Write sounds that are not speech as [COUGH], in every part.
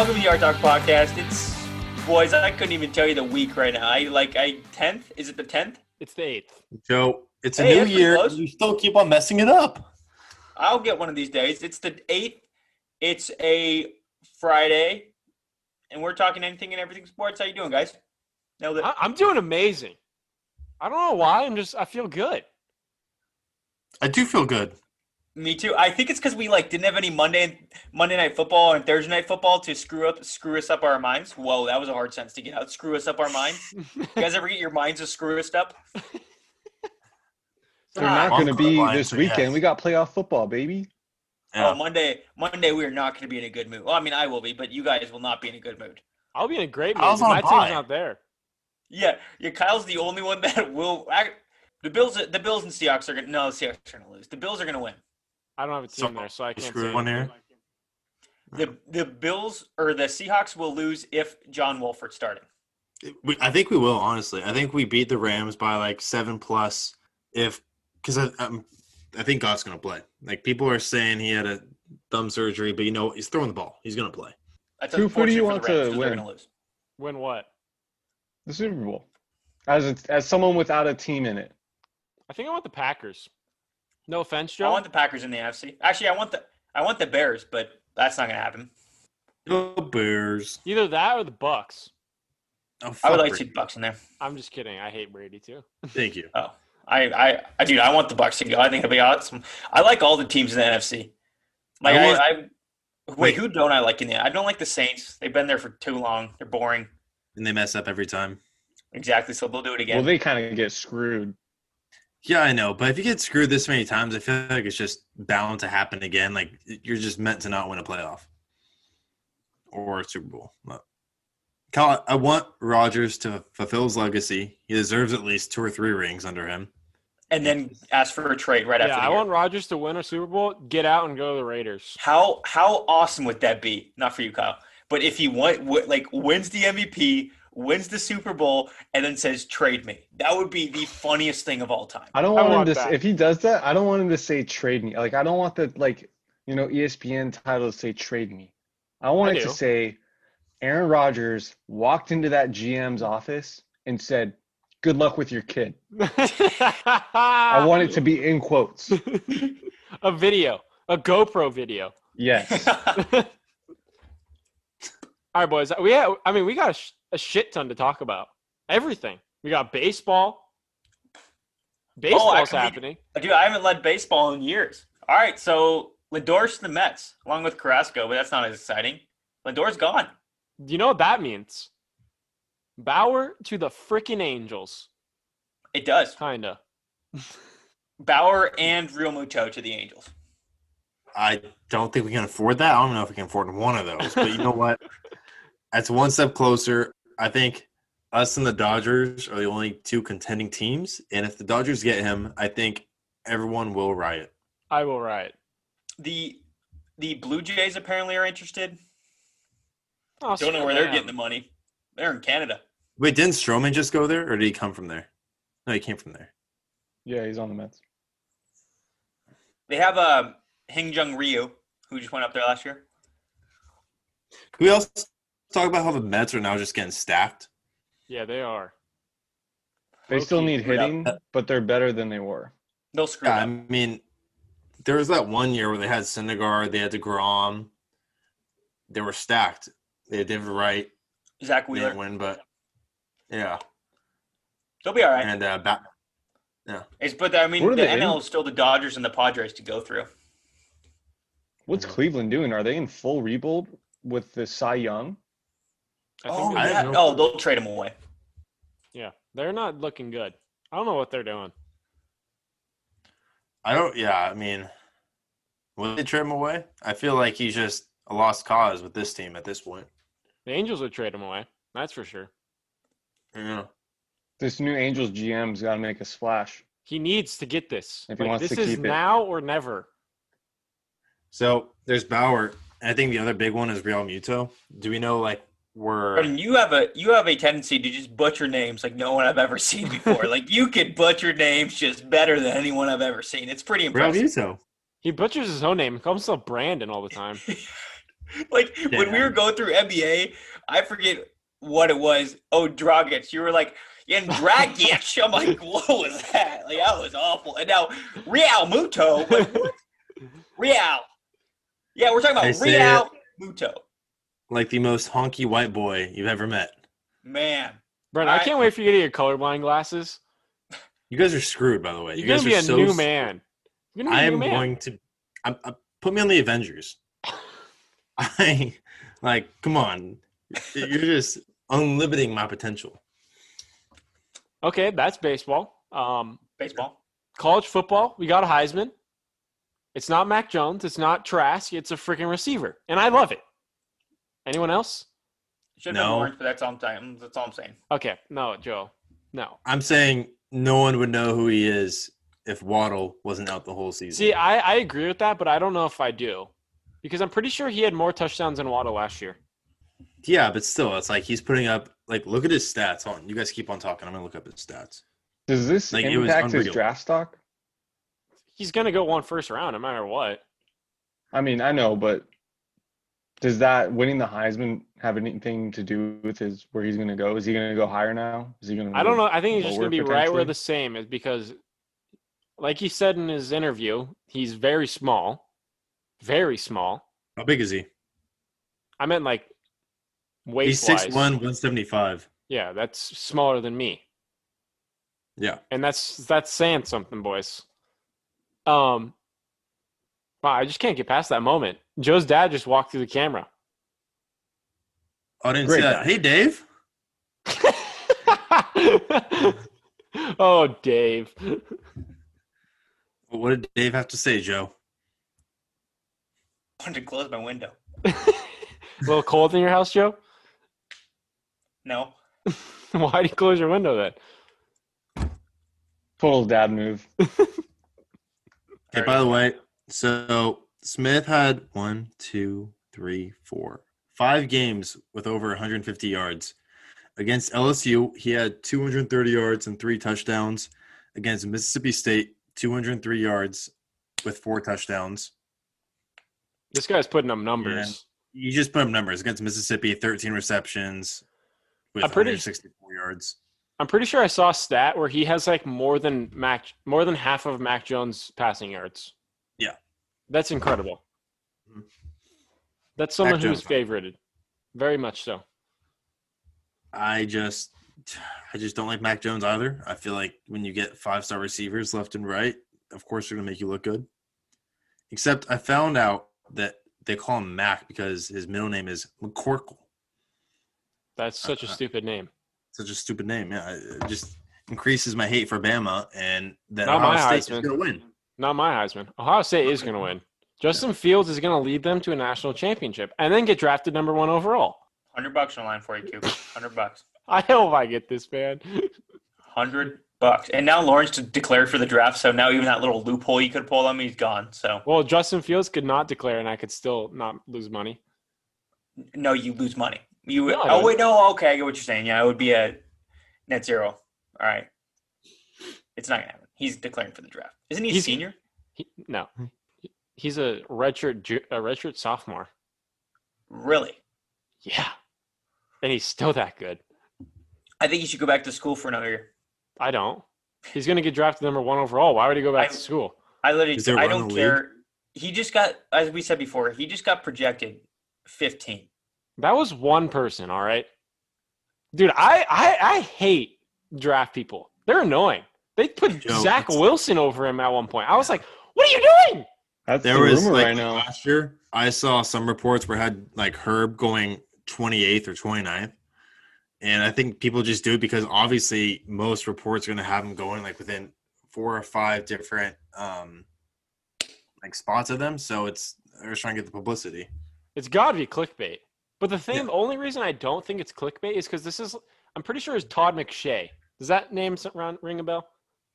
Hello, welcome to the Art Talk podcast. It's boys. I couldn't even tell you the week right now. I like I tenth. Is it the tenth? It's the eighth. Joe, it's a Hey, new year. close. You still keep on messing it up. I'll get one of these days. It's the eighth. It's a Friday, and we're talking anything and everything sports. How you doing, guys? Nailed it. I, I'm doing amazing. I don't know why. I'm just. I feel good. I do feel good. Me too. I think it's because we like didn't have any Monday Monday night football and Thursday night football to screw up screw us up our minds. Whoa, that was a hard sentence to get out. Screw us up our minds. [LAUGHS] You guys ever get your minds just screw us up? [LAUGHS] They're not going to be this weekend. yes. We got playoff football, baby. Yeah. Oh, Monday Monday we are not going to be in a good mood. Well, I mean I will be, but you guys will not be in a good mood. I'll be in a great mood. I was but on My bye. team's not there. Yeah, yeah. Kyle's the only one [LAUGHS] that will. I, the Bills, the Bills and Seahawks are gonna. No, the Seahawks are gonna lose. The Bills are gonna win. I don't have a So, team there, so I can't screw say one anything. here. The the Bills or the Seahawks will lose if John Wolford's starting. We, I think we will, honestly. I think we beat the Rams by like seven plus. If because I, um, I think Goff's going to play. Like people are saying he had a thumb surgery, but you know he's throwing the ball. He's going to play. That's Who- who do you unfortunate for the want Rams to 'cause They're win? gonna lose. Win what? The Super Bowl. As a, as someone without a team in it. I think I want the Packers. No offense, Joe. I want the Packers in the NFC. Actually, I want the I want the Bears, but that's not gonna happen. The Bears. Either that or the Bucks. Oh, I would fuck like to Brady. see Bucks in there. I'm just kidding. I hate Brady too. [LAUGHS] Thank you. Oh, I I, I dude, I want the Bucks to go. I think it'll be awesome. I like all the teams in the NFC. Like I I, want- I, wait, Wait. who don't I like in the? I don't like the Saints. They've been there for too long. They're boring. And they mess up every time. Exactly. So they'll do it again. Well, they kind of get screwed. Yeah, I know, but if you get screwed this many times, I feel like it's just bound to happen again. Like you're just meant to not win a playoff or a Super Bowl. But- Kyle, I want Rodgers to fulfill his legacy. He deserves at least two or three rings under him. and then ask for a trade right yeah, after. The I year. want Rodgers to win a Super Bowl. Get out and go to the Raiders. How how awesome would that be? Not for you, Kyle, but if he won, w- like wins the MVP, wins the Super Bowl, and then says trade me, that would be the funniest thing of all time. I don't I want, want him to. that. If he does that, I don't want him to say trade me. Like I don't want the like you know ESPN title to say trade me. I want I it do. to say Aaron Rodgers walked into that GM's office and said, "Good luck with your kid." I [LAUGHS] I want it to be in quotes. [LAUGHS] a video, a GoPro video. Yes. [LAUGHS] All right, boys. We have, I mean, we got a, sh- a shit ton to talk about. Everything. We got baseball. Baseball's oh, I mean- happening. Dude, I haven't led baseball in years. All right, so Lindor's to the Mets along with Carrasco, but that's not as exciting. Lindor's gone. Do you know what that means? Bauer to the freaking Angels. It does. Kinda. [LAUGHS] Bauer and Realmuto to the Angels. I don't think we can afford that. I don't know if we can afford one of those, but you know what? [LAUGHS] That's one step closer. I think us and the Dodgers are the only two contending teams, and if the Dodgers get him, I think everyone will riot. I will riot. The the Blue Jays apparently are interested. Oh, Don't know where they're getting the money. They're in Canada. Wait, didn't Stroman just go there, or did he come from there? No, he came from there. yeah, he's on the Mets. They have uh, Hing Jung Ryu, who just went up there last year. Can we also talk about how the Mets are now just getting stacked? Yeah, they are. They still Low-key. need hitting, but they're better than they were. They'll screw Yeah, I mean, there was that one year where they had Syndergaard, they had DeGrom. They were stacked. They had David Wright, Zack Wheeler. didn't win, but yeah. They'll be all right. And uh, yeah. It's, but I mean, What are the they in? NL is still the Dodgers and the Padres to go through. What's. Cleveland doing? Are they in full rebuild with the Cy Young? I think Oh yeah. No, oh, they'll trade him away. yeah, they're not looking good. I don't know what they're doing. I don't. Yeah, I mean, will they trade him away? I feel like he's just a lost cause with this team at this point. The Angels would trade him away. That's for sure. Yeah. This new Angels GM's got to make a splash. He needs to get this. If he Like, wants this to is keep it. now or never. So there's Bauer. I think the other big one is Realmuto. Do we know like we're I mean, you have a you have a tendency to just butcher names like no one I've ever seen before. [LAUGHS] like you could butcher names just better than anyone I've ever seen. It's pretty Real impressive. Muto? He butchers his own name. He calls himself Brandon all the time. [LAUGHS] like when we were going through NBA, I forget what it was. Oh, Dragic. You were like, yeah, and Dragic. [LAUGHS] I'm like, what was that? Like that was awful. And now Realmuto. Like, what? Real. Yeah, we're talking about say Real Muto. Like the most honky white boy you've ever met. Man. Brent, I I- can't wait for you to get your colorblind glasses. You guys are screwed, by the way. You're you gonna guys be are a so new man. You're gonna be I a new am man. going to. I'm, i put me on the Avengers. [LAUGHS] I like. Come on, you're just unlimiting my potential. Okay, that's baseball. Um, Baseball. college football, we got a Heisman. It's not Mac Jones. It's not Trask. It's a freaking receiver, and I love it. Anyone else? Should have No. been orange, but that's all I'm saying. That's all I'm saying. Okay, no, Joe, no. I'm saying no one would know who he is if Waddle wasn't out the whole season. See, I, I agree with that, but I don't know if I do, because I'm pretty sure he had more touchdowns than Waddle last year. yeah, but still, it's like he's putting up. Like, look at his stats. On you guys keep on talking. I'm gonna look up his stats. Does this Like, impact his draft stock? He's gonna go one first round, no matter what. I mean, I know, but does that winning the Heisman have anything to do with his where he's going to go? Is he going to go higher now? Is he going to? I don't know. I think he's just gonna be right where the same is because, like he said in his interview, he's very small, very small. How big is he? I meant like weight He's 6'1", 175. Yeah, that's smaller than me. Yeah. and that's that's saying something, boys. Um, wow, I just can't get past that moment. Joe's dad just walked through the camera. Oh, I didn't Great see that. guy. Hey, Dave. [LAUGHS] oh, Dave. What did Dave have to say, Joe? I wanted to close my window. [LAUGHS] A little cold in your house, Joe? No. [LAUGHS] Why do you close your window then? Total dad move. Okay, by the way, so Smith had one, two, three, four, five games with over 150 yards. Against LSU, he had 230 yards and three touchdowns. Against Mississippi State, 203 yards with four touchdowns. This guy's putting up numbers. You just put up numbers against Mississippi, 13 receptions with I'm pretty- 164 yards. I'm pretty sure I saw a stat where he has like more than Mac, more than half of Mac Jones' passing yards. Yeah. That's incredible. Mhm. That's someone who's favorited, very much so. I just I just don't like Mac Jones either. I feel like when you get five star receivers left and right, of course they're gonna make you look good. Except I found out that they call him Mac because his middle name is McCorkle. That's such a Uh, stupid name. Such a stupid name. Yeah, it just increases my hate for Bama and that Not Ohio State is gonna win. Not my Heisman. Ohio State is going to win. Justin Fields is going to lead them to a national championship and then get drafted number one overall. Hundred bucks on line for you, Coop. Hundred bucks. [LAUGHS] I hope I get this, man. [LAUGHS] Hundred bucks. And now Lawrence declared for the draft, so now even that little loophole you could pull on me, he's gone. So Well, Justin Fields could not declare, and I could still not lose money. no, you lose money. You No, oh wait, no, okay, I get what you're saying. Yeah, it would be a net zero. All right. It's not gonna happen. He's declaring for the draft. Isn't he a He's- senior? He, no, he's a redshirt, a redshirt sophomore. Really? Yeah, and he's still that good. I think he should go back to school for another year. I don't. He's going to get drafted number one overall. Why would he go back I- to school? I literally I don't care. He just got as we said before, he just got projected 15. That was one person. All right, dude. I I, I hate draft people. They're annoying. They put Joe, Zach Wilson over him at one point. I was like, "What are you doing?" That's There the was rumor like right now. last year, I saw some reports where it had like Herb going 28th or 29th. And I think people just do it because obviously most reports are going to have him going like within four or five different um like spots of them. So it's they're just trying to get the publicity. It's got to be clickbait. But the thing, Yeah. the only reason I don't think it's clickbait is because this is, I'm pretty sure it's Todd McShay. Does that name ring a bell?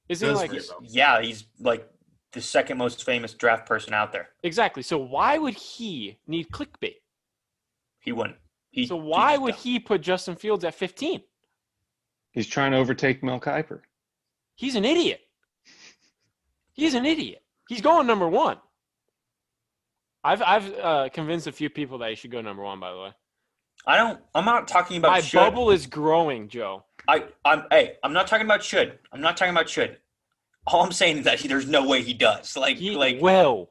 Is he like ring a bell. Yeah, he's like the second most famous draft person out there. exactly? So why would he need clickbait? He wouldn't. He, So why just would don't. he put Justin Fields at 15? He's trying to overtake Mel Kiper. He's an idiot. He's an idiot. He's going number one. I've I've uh, convinced a few people that he should go number one. By the way, I don't. I'm not talking about my should. bubble is growing, Joe. I, I'm. Hey, I'm not talking about should. I'm not talking about should. All I'm saying is that he, there's no way he does. Like, He like will.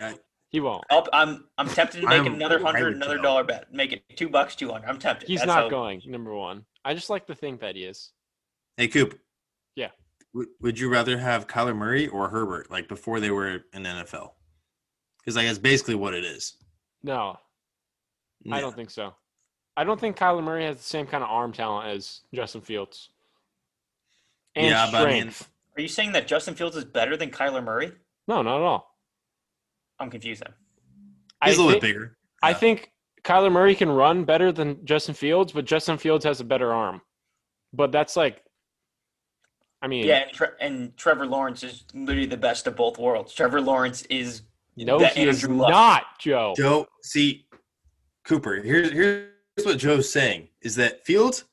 I- He won't. I'll, I'm. I'm tempted to make I'm another hundred, another you. dollar bet. Make it two bucks, two hundred. I'm tempted. He's That's not how- going number one. I just like to think that he is. Hey, Coop. Yeah. Would, would you rather have Kyler Murray or Herbert, like before they were in the NFL? Because like that's basically what it is. No, I don't think so. I don't think Kyler Murray has the same kind of arm talent as Justin Fields. And Yeah, but I mean- strength. Are you saying that Justin Fields is better than Kyler Murray? no, not at all. I'm confused. Then. He's I a little think, bit bigger. I think Kyler Murray can run better than Justin Fields, but Justin Fields has a better arm. But that's like, I mean, Yeah, and, Tre- and Trevor Lawrence is literally the best of both worlds. Trevor Lawrence is no, the he is Andrew Luck. not, Joe. Joe, see, Cooper. Here's here's what Joe's saying is that Fields,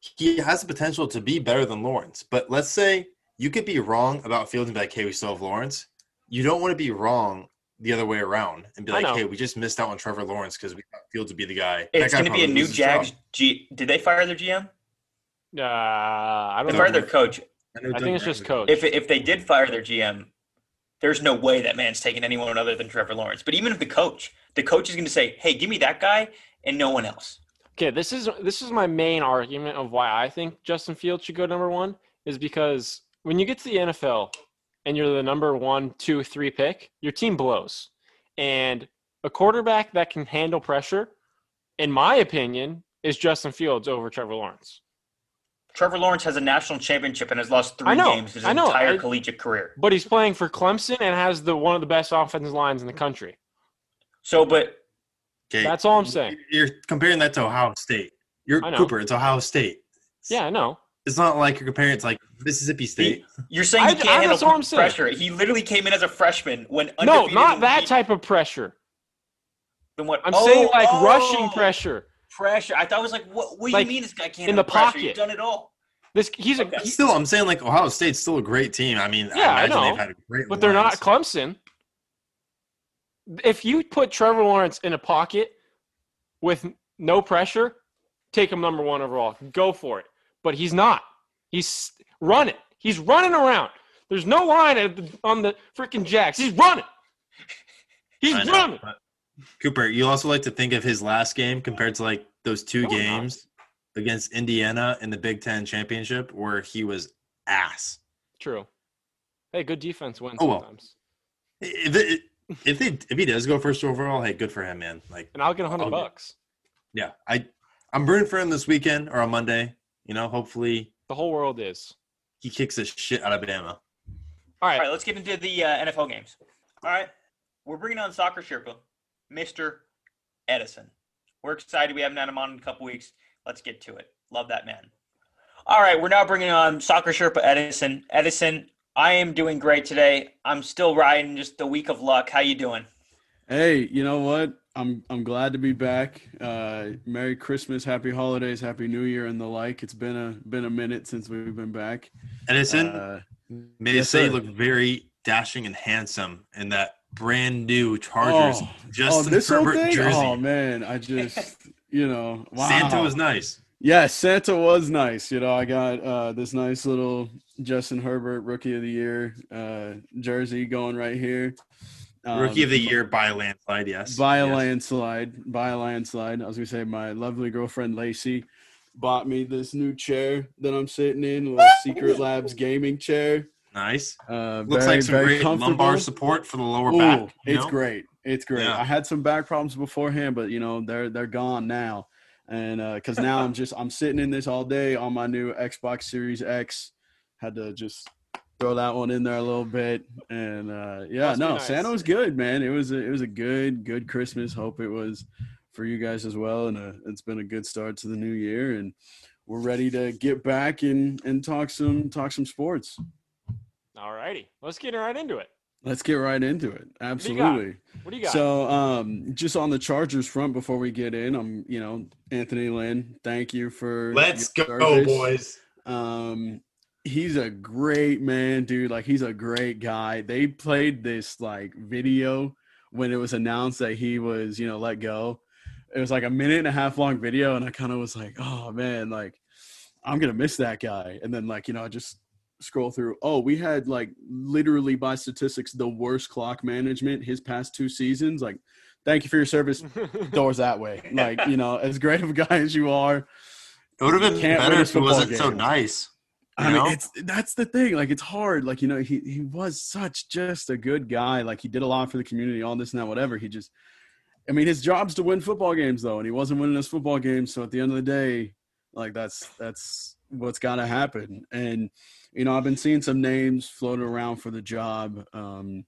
he has the potential to be better than Lawrence. But let's say you could be wrong about Fields and be like, "Hey, we still have Lawrence." You don't want to be wrong the other way around and be like, "Hey, we just missed out on Trevor Lawrence because we thought Fields would be the guy." It's going to be a new loses. Jags. G- Did they fire their GM? Uh, I don't fired know. their coach. know I think it's just coach. If if they did fire their GM, there's no way that man's taking anyone other than Trevor Lawrence. But even if the coach, the coach is going to say, "Hey, give me that guy and no one else." Okay, this is this is my main argument of why I think Justin Fields should go number one is because when you get to the NFL and you're the number one, two, three pick, your team blows, and a quarterback that can handle pressure, in my opinion, is Justin Fields over Trevor Lawrence. Trevor Lawrence has a national championship and has lost three know, games his entire I- collegiate career. But he's playing for Clemson and has the one of the best offensive lines in the country. So, but Okay, That's all I'm saying. You're comparing that to Ohio State. You're Cooper. It's Ohio State. Yeah, I know. It's not like you're comparing it to like Mississippi State. you're saying I- he can't I- handle that's I'm saying. pressure. He literally came in as a freshman when No, undefeated not that beat- type of pressure. then what? I'm Oh, saying like oh, rushing oh, pressure. Pressure. I thought it was like, what? What do Like, you mean this guy can't in the pressure? pocket. You've done it all. This he's a Okay. he- Still, I'm saying like Ohio State's still a great team. I mean, Yeah, I I imagine know. they've had a great, but they're not lines. Clemson. If you put Trevor Lawrence in a pocket with no pressure, take him number one overall. Go for it. But he's not. He's running. He's running around. There's no line at the, on the freaking Jacks. He's running. He's know, running. Cooper, you also like to think of his last game compared to like those two games against Indiana in the Big Ten championship where he was ass. True. Hey, good defense wins Oh, well. sometimes. If it, if they if he does go first overall, hey, good for him, man. Like, And I'll get a hundred bucks. yeah, I I'm rooting for him this weekend or on Monday. You know, hopefully The whole world is. he kicks the shit out of Bama. All All right. right, let's get into the uh, NFL games. All right, we're bringing on soccer Sherpa, Mister Edison. We're excited. We haven't had him on in a couple weeks. Let's get to it. Love that man. All right, we're now bringing on soccer Sherpa Edison. Edison, I am doing great today. I'm still riding just the week of luck. How you doing? Hey, you know what? I'm I'm glad to be back. Uh, Merry Christmas, Happy Holidays, Happy New Year, and the like. It's been a been a minute since we've been back. Edison, Uh, may I say, you look very dashing and handsome in that brand new Chargers oh, oh, Justin this whole Herbert jersey. Oh man, I just [LAUGHS] you know, wow. Santa was nice. Yeah, Santa was nice. You know, I got uh, this nice little Justin Herbert Rookie of the Year uh, jersey going right here. Um, Rookie of the year by a landslide, yes. by a Yes. landslide by a landslide i was gonna say my lovely girlfriend lacey bought me this new chair that i'm sitting in a little secret labs gaming chair Nice. uh Looks very, like some great lumbar support for the lower Ooh, back. it's know? great it's great Yeah. i had some back problems beforehand but you know they're they're gone now and uh because now i'm [LAUGHS] just i'm sitting in this all day on my new xbox series x. Had to just throw that one in there a little bit. And uh yeah no nice. santa was good man. It was a, it was a good good christmas. Hope it was for you guys as well. And uh, it's been a good start to the new year. And we're ready to get back and and talk some talk some sports. All righty. Let's get right into it. Let's get right into it do you got? absolutely What do you got? so, um, just on the Chargers front, before we get in, I'm, you know, Anthony Lynn. Thank you for Let's go, your service. boys. Um, he's a great man, dude. Like, he's a great guy. They played this like video when it was announced that he was, you know, let go. It was like a minute and a half long video, and I kind of was like, oh man, like I'm gonna miss that guy. And then like you know, I just scroll through. Oh, we had like literally by statistics the worst clock management his past two seasons. Like, thank you for your service. [LAUGHS] Doors that way. Like you know, as great of a guy as you are, It would have been better if it wasn't so game. nice. I You mean, know? it's that's the thing. Like, it's hard. Like, you know, he he was such just a good guy. Like, he did a lot for the community, all this and that, whatever. He just, I mean, his job's to win football games though, and he wasn't winning his football games. So at the end of the day, like that's that's what's got to happen. And you know, I've been seeing some names floating around for the job. Um,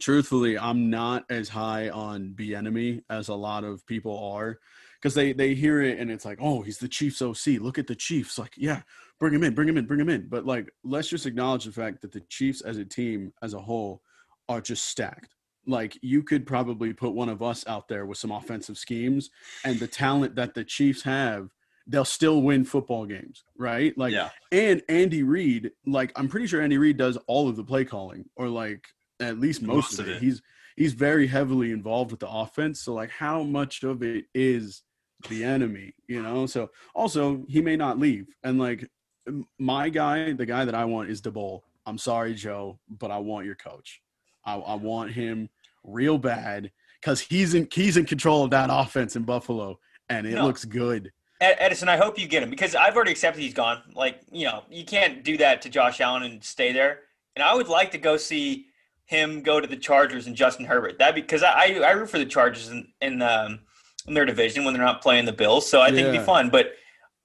truthfully, I'm not as high on Bieniemy as a lot of people are. Because they, they hear it and it's like, oh, he's the Chiefs OC. Look at the Chiefs. Like, yeah, bring him in, bring him in, bring him in. But like, let's just acknowledge the fact that the Chiefs as a team, as a whole, are just stacked. Like, you could probably put one of us out there with some offensive schemes and the talent that the Chiefs have, they'll still win football games, right? Like, yeah. and Andy Reid, like, I'm pretty sure Andy Reid does all of the play calling, or like at least most, Most of it. it. He's he's very heavily involved with the offense. So like, how much of it is the Bieniemy, you know? So also, he may not leave. And like, my guy, the guy that I want is Daboll. I'm sorry, Joe, but I want your coach. I, I want him real bad because he's in he's in control of that offense in Buffalo, and it No. looks good. Ed- Edison, I hope you get him because I've already accepted he's gone. Like, you know, you can't do that to Josh Allen and stay there. And I would like to go see him go to the Chargers and Justin Herbert. That because I, I I root for the Chargers in in, um, in their division when they're not playing the Bills. So I think it'd be fun. But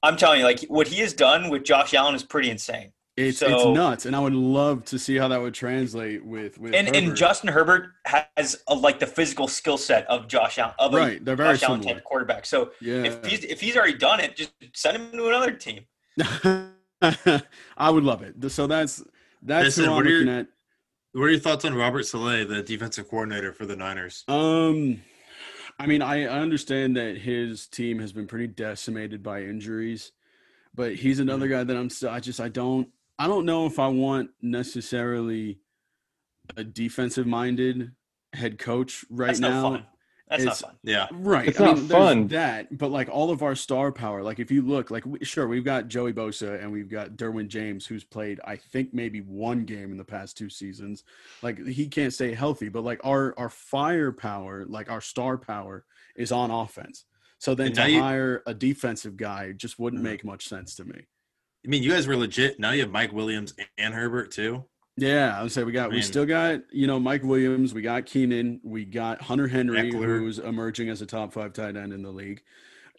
I'm telling you, like what he has done with Josh Allen is pretty insane. It's it's nuts, and I would love to see how that would translate with with And and Justin Herbert has a, like the physical skill set of Josh Allen of Right, a they're very Josh Allen similar. type quarterback. So yeah. if he's if he's already done it, just send him to another team. [LAUGHS] I would love it. So that's that's Listen, who I'm what are your- at. What are your thoughts on Robert Saleh, the defensive coordinator for the Niners? Um, I mean, I, I understand that his team has been pretty decimated by injuries, but he's another Mm-hmm. guy that I'm still. I just I don't I don't know if I want necessarily a defensive minded head coach right That's now. no fun. That's not fun. Yeah. Right. It's I not mean, fun. That, but like all of our star power, like if you look, like we, sure we've got Joey Bosa and we've got Derwin James, who's played I think maybe one game in the past two seasons. Like he can't stay healthy, but like our our firepower, like our star power, is on offense. So then And to now you- hire a defensive guy just wouldn't Mhm. make much sense to me. I mean, you guys were legit. Now you have Mike Williams and Herbert too. Yeah, I would say we got we still got you know Mike Williams, we got Keenan, we got Hunter Henry, Ekeler. who's emerging as a top five tight end in the league,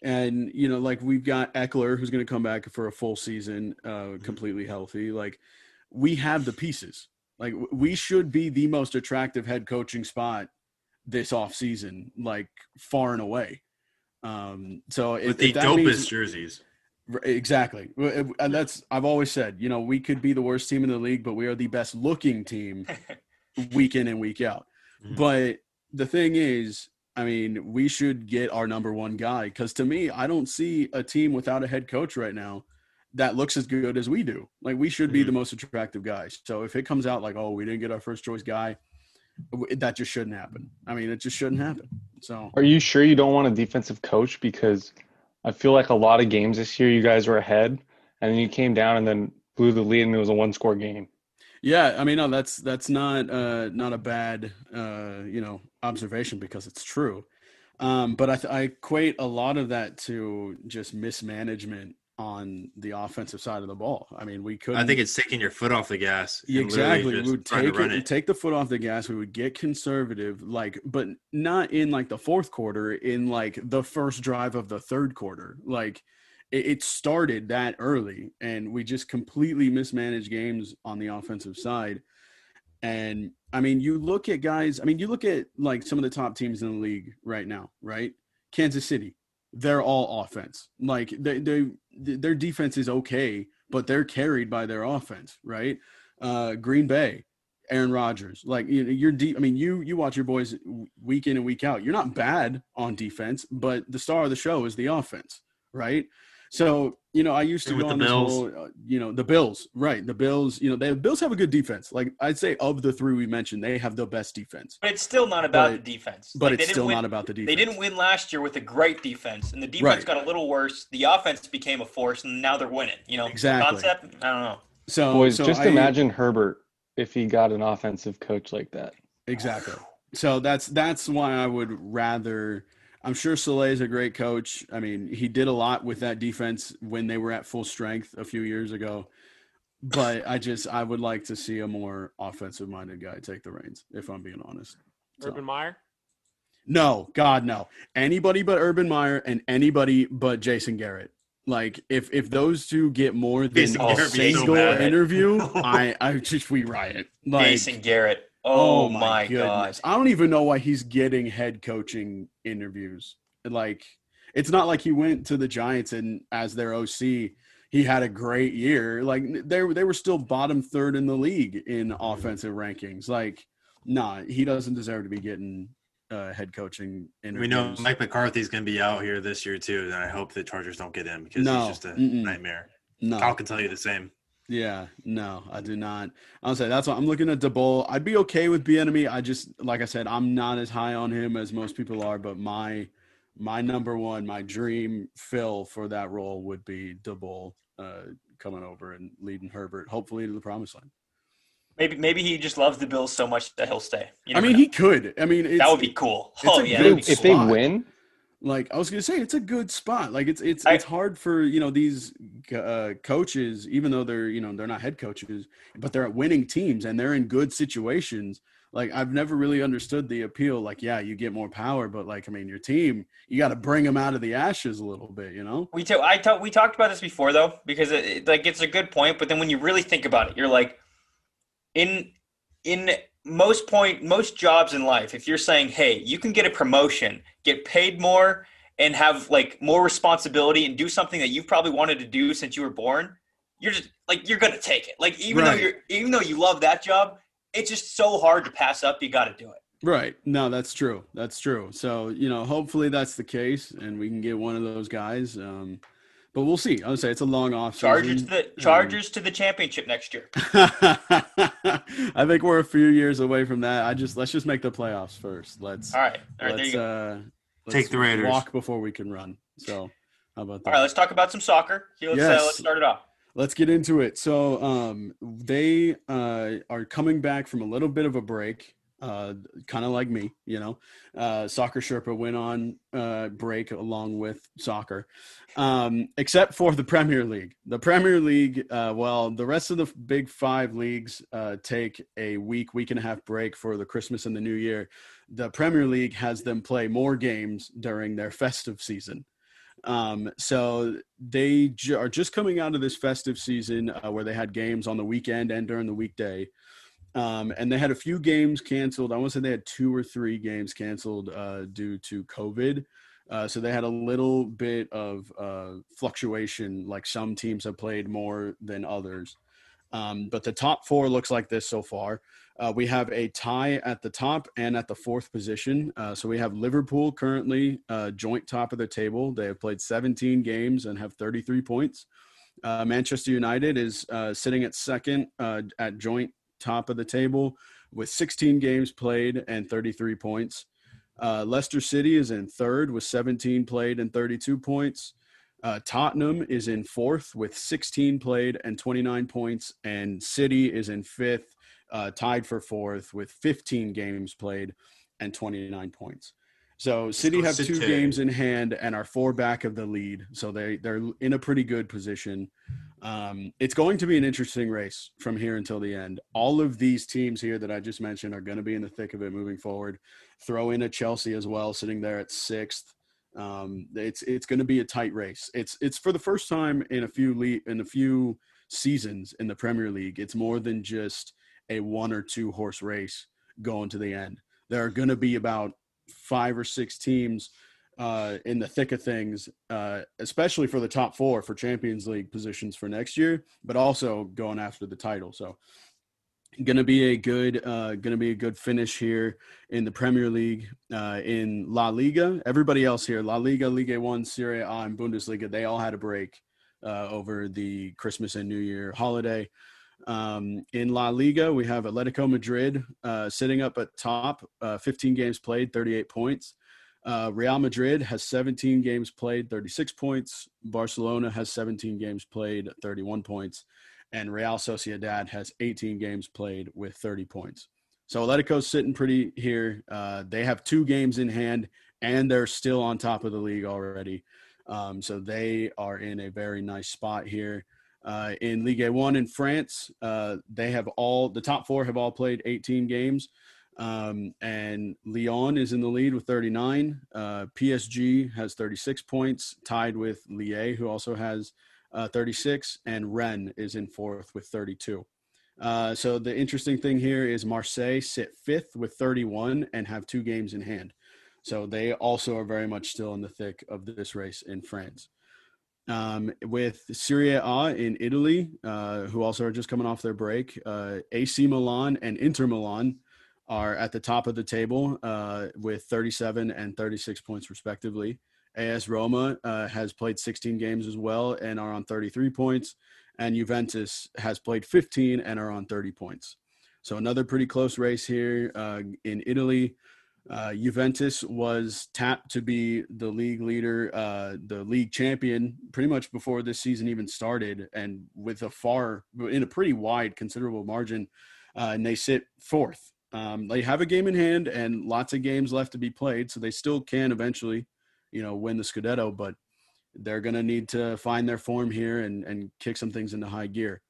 and you know like we've got Ekeler, who's going to come back for a full season, uh, completely healthy. Like we have the pieces. Like we should be the most attractive head coaching spot this off season, like far and away. Um, so if, With the if dopest means- jerseys. R- Exactly. Uh, And that's I've always said, you know, we could be the worst team in the league, but we are the best looking team [LAUGHS] week in and week out. Mhm. But the thing is, I mean, we should get our number one guy because to me, I don't see a team without a head coach right now that looks as good as we do. Like we should be Mhm. the most attractive guys. So if it comes out like, oh, we didn't get our first choice guy, that just shouldn't happen. I mean, it just shouldn't happen. So Are you sure you don't want a defensive coach? Because I feel like a lot of games this year you guys were ahead, and then you came down and then blew the lead, and it was a one-score game. Yeah, I mean, no, that's that's not uh, not a bad uh, you know observation because it's true. Um, but I, th- I equate a lot of that to just mismanagement on the offensive side of the ball. I mean, we could I think it's taking your foot off the gas. exactly we would take run it, take the foot off the gas. We would get conservative, like, but not in like the fourth quarter. In like the first drive of the third quarter, like it, it started that early, and we just completely mismanaged games on the offensive side. And I mean, you look at guys. I mean, you look at like some of the top teams in the league right now, right? Kansas City, they're all offense. Like they, they their defense is okay, but they're carried by their offense, right? Uh, Green Bay, Aaron Rodgers, like you know, you're deep. I mean, you you watch your boys week in and week out. You're not bad on defense, but the star of the show is the offense, right? So you know, I used to With go the on this Bills. whole, uh, you know, the Bills, right? The Bills, you know, the Bills have a good defense. Like I'd say, of the three we mentioned, they have the best defense. But it's still not about But- the defense. But Like, they it's didn't still win- not about the defense. They didn't win last year with a great defense, and the defense Right. got a little worse. The offense became a force, and now they're winning. You know, Exactly. concept. I don't know. So, Boys, so just I- imagine Herbert if he got an offensive coach like that. Exactly. So that's that's why I would rather. I'm sure Saleh's a great coach. I mean, he did a lot with that defense when they were at full strength a few years ago. But I just I would like to see a more offensive minded guy take the reins, if I'm being honest. So- Urban Meyer. No, God, no. Anybody but Urban Meyer and anybody but Jason Garrett. Like if if those two get more than Jason a Garrett would so single interview, [LAUGHS] I I just we riot. Like Jason Garrett. Oh, my, god. I don't even know why he's getting head coaching interviews. Like it's not like he went to the Giants and as their OC he had a great year. Like they they were still bottom third in the league in offensive rankings. Like nah, he doesn't deserve to be getting uh, head coaching interviews. We know Mike McCarthy's going to be out here this year too, and I hope the Chargers don't get him because No. he's just a Mm-mm. nightmare. no. Kyle can tell you the same. Yeah, no, I do not. I'll say that's why I'm looking at Daboll. I'd be okay with Bieniemy. I just, like I said, I'm not as high on him as most people are. But my, my number one, my dream fill for that role would be Daboll uh, coming over and leading Herbert, hopefully to the promised land. Maybe maybe he just loves the Bills so much that he'll stay. You I mean, know. he could. I mean, it's, that would be cool. Oh yeah, good that'd if they win, like I was gonna say, it's a good spot. Like it's it's I- it's hard for you know these uh, coaches, even though they're you know they're not head coaches, but they're at winning teams and they're in good situations. Like I've never really understood the appeal. Like yeah, you get more power, but like I mean, your team, you got to bring them out of the ashes a little bit. You know? We ta- I ta- we talked about this before though because it, it, like it's a good point, but then when you really think about it, you're like in in most point most jobs in life, if you're saying, "Hey, you can get a promotion, get paid more and have like more responsibility and do something that you've probably wanted to do since you were born," you're just like you're to take it. Like even Right. though you're even though you love that job, it's just so hard to pass up. You got to do it. Right. No, that's true. That's true. So you know, hopefully that's the case, and we can get one of those guys. Um, but we'll see. I would say it's a long off. Chargers to the Chargers to the championship next year. [LAUGHS] I think we're a few years away from that. I just let's just make the playoffs first. Let's All right. All right, there let's you go. uh let's Take the Raiders. Walk before we can run. So how about that? All right, let's talk about some soccer. Here, Let's, Yes. uh, let's start it off. Let's get into it. So um they uh are coming back from a little bit of a break. Uh, kind of like me, you know. Uh, soccer Sherpa went on uh, break along with soccer, um, except for the Premier League. The Premier League, uh, well, the rest of the big five leagues uh, take a week, week and a half break for the Christmas and the New Year. The Premier League has them play more games during their festive season. Um, so they ju- are just coming out of this festive season uh, where they had games on the weekend and during the weekday. Um, and they had a few games canceled. I want to say they had two or three games canceled uh, due to COVID. Uh, so they had a little bit of uh, fluctuation. Like some teams have played more than others. Um, but the top four looks like this so far. Uh, we have a tie at the top and at the fourth position. Uh, so we have Liverpool currently uh, joint top of the table. They have played 17 games and have 33 points. Uh, Manchester United is uh, sitting at second uh, at joint top of the table with 16 games played and 33 points. Uh, Leicester City is in third with 17 played and 32 points. Uh, Tottenham is in fourth with 16 played and 29 points, and City is in fifth, uh, tied for fourth with 15 games played and 29 points. So City have two games in hand and are four back of the lead, so they they're in a pretty good position. Um, it's going to be an interesting race from here until the end. All of these teams here that I just mentioned are going to be in the thick of it moving forward. Throw in a Chelsea as well, sitting there at sixth. Um, it's it's going to be a tight race. It's it's for the first time in a few le- in a few seasons in the Premier League. It's more than just a one or two horse race going to the end. There are going to be about five or six teams uh, in the thick of things, uh, especially for the top four for Champions League positions for next year, but also going after the title. So Gonna be a good, uh, gonna be a good finish here in the Premier League, uh, in La Liga. Everybody else here, La Liga, Ligue One, Serie A, and Bundesliga, they all had a break uh, over the Christmas and New Year holiday. Um, in La Liga, we have Atletico Madrid uh, sitting up at top, uh, 15 games played, 38 points. Uh, Real Madrid has 17 games played, 36 points. Barcelona has 17 games played, 31 points. And Real Sociedad has 18 games played with 30 points. So Atletico's sitting pretty here. Uh, they have two games in hand, and they're still on top of the league already. Um, so they are in a very nice spot here. Uh, in Ligue 1 in France, uh, they have all the top four have all played 18 games. Um, and Lyon is in the lead with 39. Uh, PSG has 36 points, tied with Lille, who also has uh, 36, and Rennes is in fourth with 32. Uh, so the interesting thing here is Marseille sit fifth with 31 and have two games in hand. So they also are very much still in the thick of this race in France. Um, with Serie A in Italy, uh, who also are just coming off their break, uh, AC Milan and Inter Milan are at the top of the table uh, with 37 and 36 points respectively. AS Roma uh, has played 16 games as well and are on 33 points, and Juventus has played 15 and are on 30 points. So another pretty close race here uh, in Italy. Uh, Juventus was tapped to be the league leader, uh, the league champion, pretty much before this season even started, and with a far, in a pretty wide, considerable margin, uh, and they sit fourth. Um, they have a game in hand and lots of games left to be played, so they still can eventually, you know, win the Scudetto. But they're going to need to find their form here and and kick some things into high gear.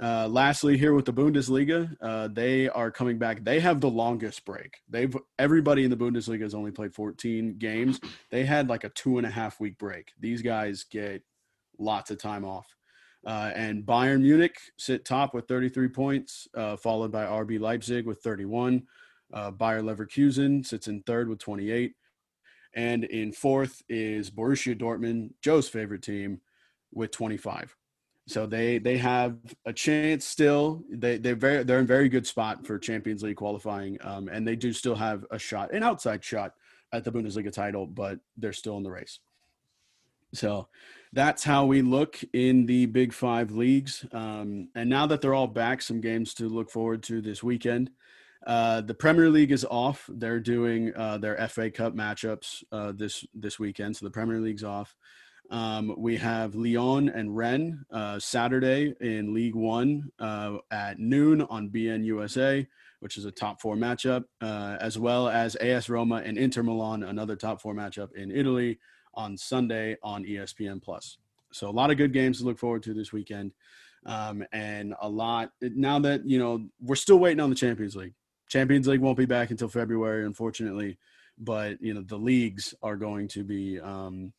Uh, lastly, here with the Bundesliga, uh, they are coming back. They have the longest break. They've everybody in the Bundesliga has only played 14 games. They had like a two and a half week break. These guys get lots of time off. Uh, and Bayern Munich sit top with 33 points, uh, followed by RB Leipzig with 31. Uh, Bayer Leverkusen sits in third with 28. And in fourth is Borussia Dortmund, Joe's favorite team, with 25. So they they have a chance still. They they very they're in very good spot for Champions League qualifying, um, and they do still have a shot, an outside shot at the Bundesliga title, but they're still in the race. So that's how we look in the Big Five leagues. Um, and now that they're all back, some games to look forward to this weekend. Uh, the Premier League is off. They're doing uh, their FA Cup matchups uh, this this weekend, so the Premier League's off. Um, we have Lyon and Rennes uh, Saturday in League One uh, at noon on beIN USA, which is a top four matchup, uh, as well as AS Roma and Inter Milan, another top four matchup in Italy on Sunday on ESPN Plus. So a lot of good games to look forward to this weekend, um, and a lot now that you know we're still waiting on the Champions League. Champions League won't be back until February, unfortunately, but you know the leagues are going to be. Um,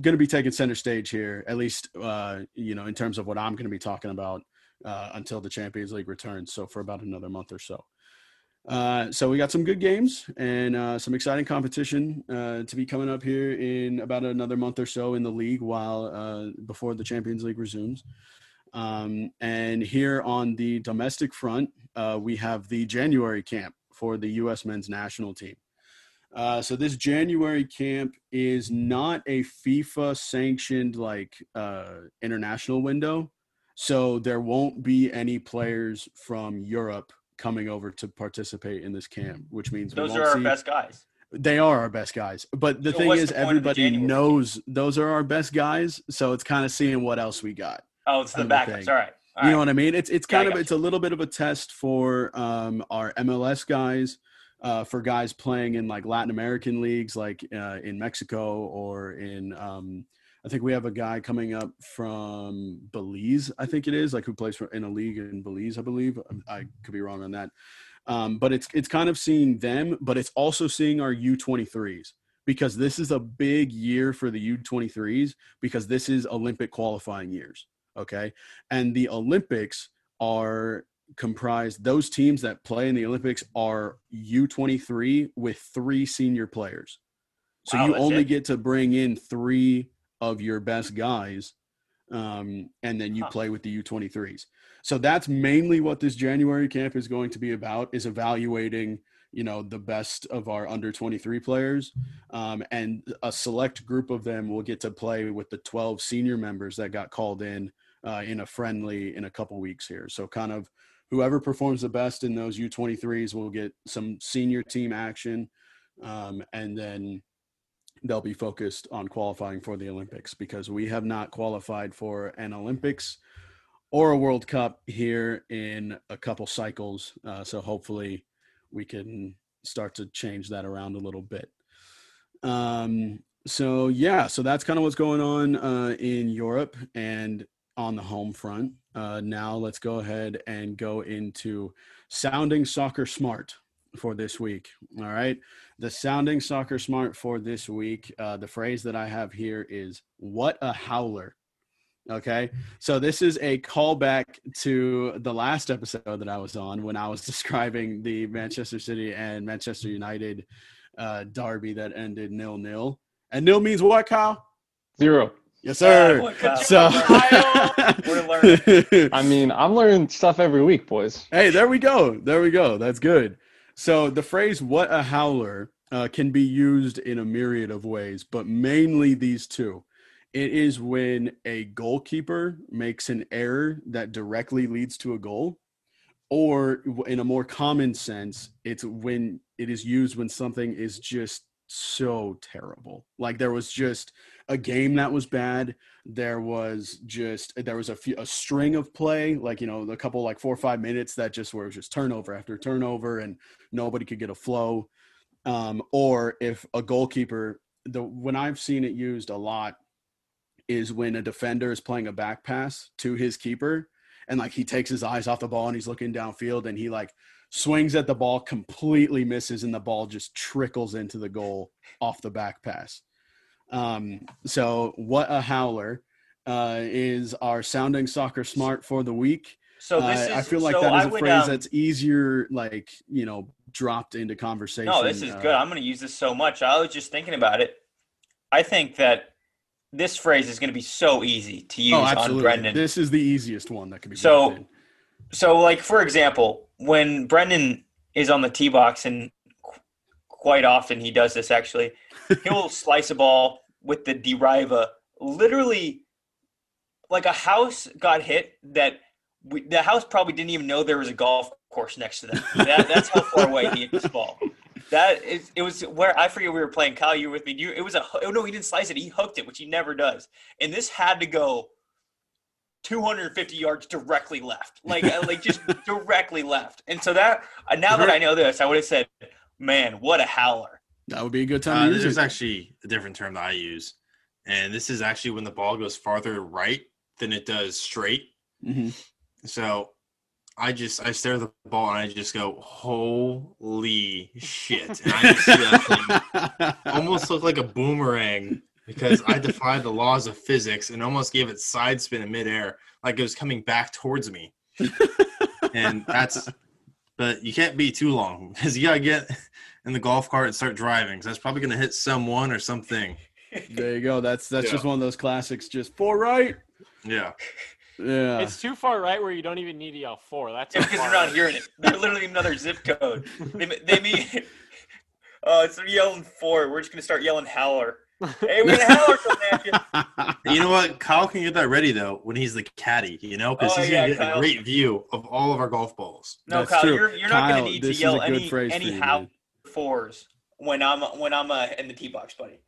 going to be taking center stage here, at least uh, you know in terms of what I'm going to be talking about uh, until the Champions League returns. So for about another month or so. Uh, so we got some good games and uh, some exciting competition uh, to be coming up here in about another month or so in the league while uh, before the Champions League resumes. Um, and here on the domestic front, uh, we have the January camp for the U.S. men's national team. Uh, so this January camp is not a FIFA sanctioned like uh, international window. So there won't be any players from Europe coming over to participate in this camp, which means those are our see, best guys. They are our best guys. But the So thing is, the of everybody knows those are our best guys. So it's kind of seeing what else we got. Oh, it's the of backups. All right. All you know what I mean? It's it's Yeah, kind of got it's a little bit of a test for um, our MLS guys, uh, for guys playing in like Latin American leagues, like uh, in Mexico or in. Um, I think we have a guy coming up from Belize. I think it is like who plays for, in a league in Belize. I believe I could be wrong on that. Um, but it's it's kind of seeing them, but it's also seeing our U23s because this is a big year for the U23s because this is Olympic qualifying years. Okay. And the Olympics are comprised, those teams that play in the Olympics are U23 with three senior players. So Wow, you only it? get to bring in three of your best guys. Um, and then you Huh. play with the U23s. So that's mainly what this January camp is going to be about: is evaluating, you know, the best of our under 23 players, um, and a select group of them will get to play with the 12 senior members that got called in uh, in a friendly in a couple weeks here. So kind of whoever performs the best in those U23s will get some senior team action, um, and then they'll be focused on qualifying for the Olympics because we have not qualified for an Olympics or a World Cup here in a couple cycles. Uh, so hopefully we can start to change that around a little bit. Um, so yeah, so that's kind of what's going on uh, in Europe and on the home front. Uh, now let's go ahead and go into sounding soccer smart for this week. All right. The sounding soccer smart for this week, uh, the phrase that I have here is what a howler. Okay. So this is a callback to the last episode that I was on when I was [LAUGHS] describing the Manchester City and Manchester United uh, derby that ended nil nil. And nil means what, Kyle? Zero. Yes, sir. boy, Kyle. so, [LAUGHS] I mean, I'm learning stuff every week, boys. Hey, there we go. There we go. That's good. So the phrase "what a howler" uh, can be used in a myriad of ways, but mainly these two. It is when a goalkeeper makes an error that directly leads to a goal, or in a more common sense, it's when it is used when something is just so terrible. Like there was just a game that was bad. There was just there was a few a string of play, like you know, a couple like four or five minutes that just were just turnover after turnover, and nobody could get a flow. Um, or if a goalkeeper, the when I've seen it used a lot is when a defender is playing a back pass to his keeper, and like he takes his eyes off the ball and he's looking downfield, and he like swings at the ball, completely misses, and the ball just trickles into the goal off the back pass. Um, so, what a howler uh, is our sounding soccer smart for the week. So this Uh, is. I feel like so that is I a would, phrase um, that's easier, like you know, dropped into conversation. No, this is uh, good. I'm going to use this so much. I was just thinking about it. I think that this phrase is going to be so easy to use oh, on. Brendan. This is the easiest one that could be. So-. So, like for example, when Brendan is on the tee box, and qu- quite often he does this actually, [LAUGHS] he'll slice a ball with the driver. Literally, like a house got hit that we, the house probably didn't even know there was a golf course next to them. That, that's how far away he hit this ball. That is, it was where I forget we were playing. Kyle, you were with me. You, it was a oh no, he didn't slice it. He hooked it, which he never does. And this had to go 250 yards directly left, like uh, like just [LAUGHS] directly left. And so that uh, now that I know this, I would have said, "Man, what a howler!" that would be a good time Uh, to use there's it. actually a different term that I use, and this is actually when the ball goes farther right than it does straight. Mhm. So I just I stare at the ball and I just go, "Holy shit!" And I just see that thing [LAUGHS] almost look like a boomerang because I [LAUGHS] defied the laws of physics and almost gave it side spin in midair, like it was coming back towards me. and that's, but you can't be too long because you gotta get in the golf cart and start driving. So that's probably gonna hit someone or something. there you go. That's that's Yeah. just one of those classics. Just four right. Yeah. Yeah. It's too far right where you don't even need to yell four. That's It's because far they're not right. hearing it. They're literally another zip code. They they mean, [LAUGHS] uh, oh, it's yelling four. We're just gonna start yelling howler. Hey, we're gonna howler from that. You know what? Kyle can get that ready though when he's the caddy. You know, because Oh, he's yeah, gonna get Kyle. a great view of all of our golf balls. No, That's Kyle, true. you're you're not gonna need to yell any any you, how man. fours when I'm when I'm uh, in the tee box, buddy.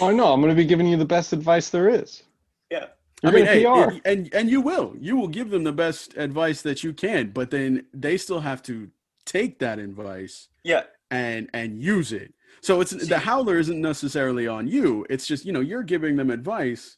Oh no, I'm going to be giving you the best advice there is. Yeah. You're I mean, going hey, PR. and- and and you will, you will give them the best advice that you can, but then they still have to take that advice Yeah, and and use it. So it's See- the howler isn't necessarily on you. It's just you know you're giving them advice,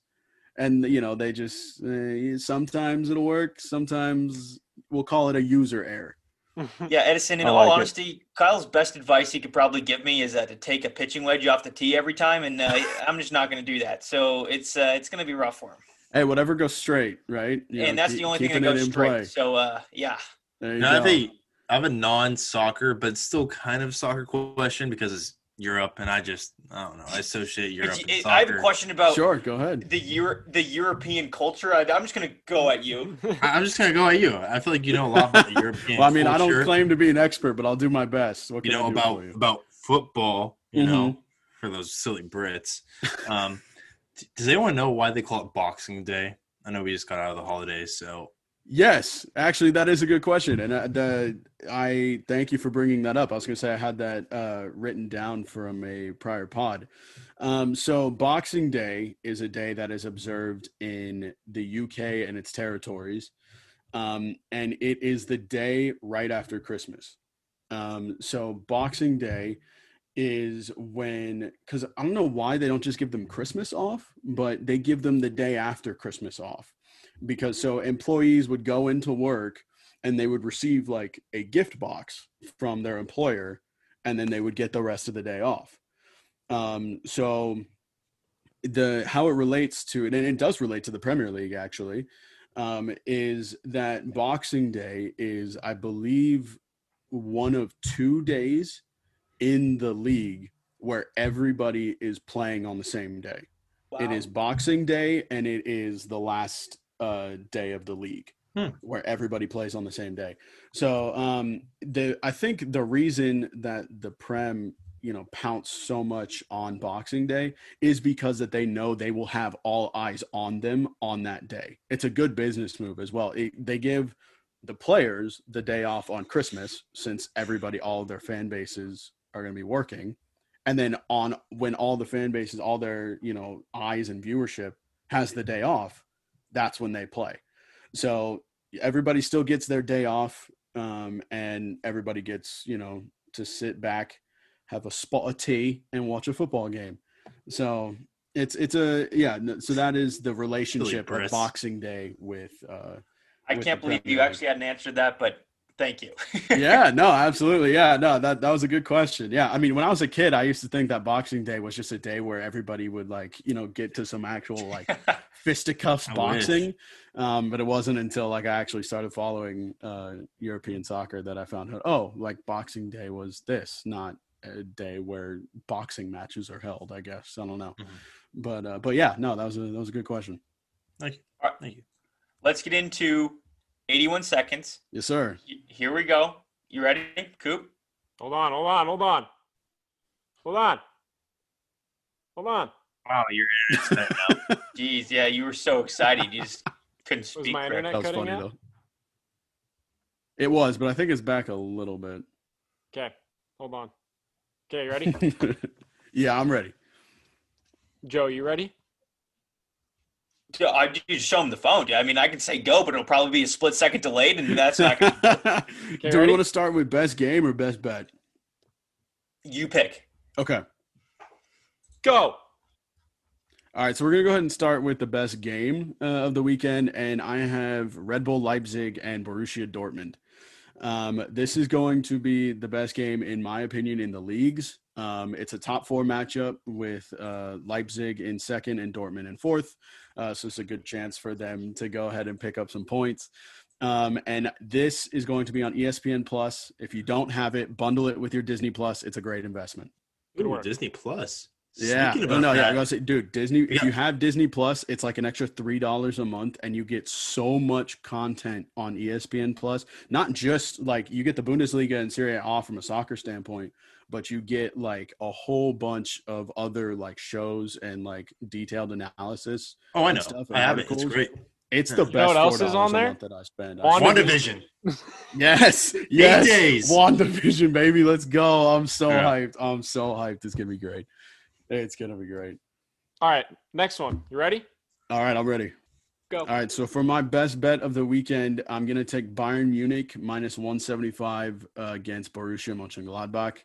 and you know they just uh, sometimes it'll work, sometimes we'll call it a user error. [LAUGHS] yeah, Edison. In I all like it. honesty, Kyle's best advice he could probably give me is uh, to take a pitching wedge off the tee every time, and uh, [LAUGHS] I'm just not going to do that. So it's uh, it's going to be rough for him, Hey, whatever goes straight, right? You and know, that's keep- the only thing that keeping it goes straight. play. So uh, yeah, There you Now I have go. a I have a non-soccer, but still kind of soccer question because it's Europe, and I just I don't know. I associate Europe. It- and it- I have a question about Sure, go ahead. the Euro- the European culture. I, I'm just gonna go at you. I- I'm just gonna go at you. I feel like you know a lot about the [LAUGHS] European. Well, I mean, I don't claim to be an expert, but I'll do my best. What you can I know do about you? about football. You know, Mhm. for those silly Brits. Um, does anyone know why they call it Boxing Day? I know we just got out of the holidays, so Yes, actually, that is a good question, and uh, the, I thank you for bringing that up. I was going to say I had that uh, written down from a prior pod. Um, so, Boxing Day is a day that is observed in the UK and its territories, um, and it is the day right after Christmas. Um, so, Boxing Day is when because I don't know why they don't just give them Christmas off, but they give them the day after Christmas off because so employees would go into work and they would receive like a gift box from their employer and then they would get the rest of the day off. Um, so the how it relates to it and it does relate to the premier league actually um, is that boxing day is i believe one of two days in the league where everybody is playing on the same day. It is Boxing Day and it is the last uh, day of the league Hmm. where everybody plays on the same day. So um, the I think the reason that the Prem you know pounce so much on Boxing Day is because that they know they will have all eyes on them on that day. It's a good business move as well. It, they give the players the day off on Christmas since everybody all of their fan bases are going to be working and then on when all the fan bases all their you know eyes and viewership has the day off that's when they play. So everybody still gets their day off um, and everybody gets you know to sit back have a spot of tea and watch a football game. So it's it's a yeah so that is the relationship of boxing day with uh I with can't believe you actually hadn't answered that, but thank you. yeah, [LAUGHS] no, absolutely. Yeah, no, that that was a good question. Yeah, I mean, when I was a kid, I used to think that Boxing Day was just a day where everybody would like, you know, get to some actual like [LAUGHS] fisticuffs boxing. Um, but it wasn't until like I actually started following uh, European soccer that I found out, oh, like Boxing Day was this, not a day where boxing matches are held. I guess I don't know, Mhm. but uh, but yeah, no, that was a that was a good question. thank you. Alright. Thank you. Let's get into 81 seconds. Yes, sir. Here we go. You ready, Coop? hold on, hold on, hold on. Hold on. Hold on. Wow, your internet's bad [LAUGHS] now. Jeez, yeah, you were so excited. You just couldn't speak. Was speak. my correctly. internet That was cutting funny out? though. It was, but I think it's back a little bit. Okay, hold on. Okay, you ready? [LAUGHS] yeah, I'm ready. Joe, you ready? Yeah, I you just show him the phone. dude. I mean, I can say go, but it'll probably be a split second delayed, and that's not. Gonna, [LAUGHS] Do we want to start with best game or best bet? you pick. Okay. Go. All right, so we're gonna go ahead and start with the best game uh, of the weekend, and I have Red Bull Leipzig and Borussia Dortmund. Um, this is going to be the best game, in my opinion, in the leagues. Um, it's a top four matchup with uh, Leipzig in second and Dortmund in fourth, uh, so it's a good chance for them to go ahead and pick up some points. Um, and this is going to be on ESPN Plus. If you don't have it, bundle it with your Disney Plus. It's a great investment. Good Ooh, work. Disney Plus. Yeah, Speaking no, about no, yeah. I that, gotta say, dude, Disney. If you have Disney Plus, it's like an extra three dollars a month, and you get so much content on ESPN Plus. Not just like you get the Bundesliga and Serie A from a soccer standpoint, but you get like a whole bunch of other like shows and like detailed analysis. oh, I and know. stuff I and have it. It's articles. great. It's the You best. know what else is on there? That I spend. I Wanda- WandaVision. [LAUGHS] Yes, yes. days. WandaVision, baby. Let's go. I'm so Yeah. hyped. I'm so hyped. It's gonna be great. It's gonna be great. All right, next one. You ready? All right, I'm ready. Go. All right, so for my best bet of the weekend, I'm gonna take Bayern Munich minus 175 uh, against Borussia Mönchengladbach.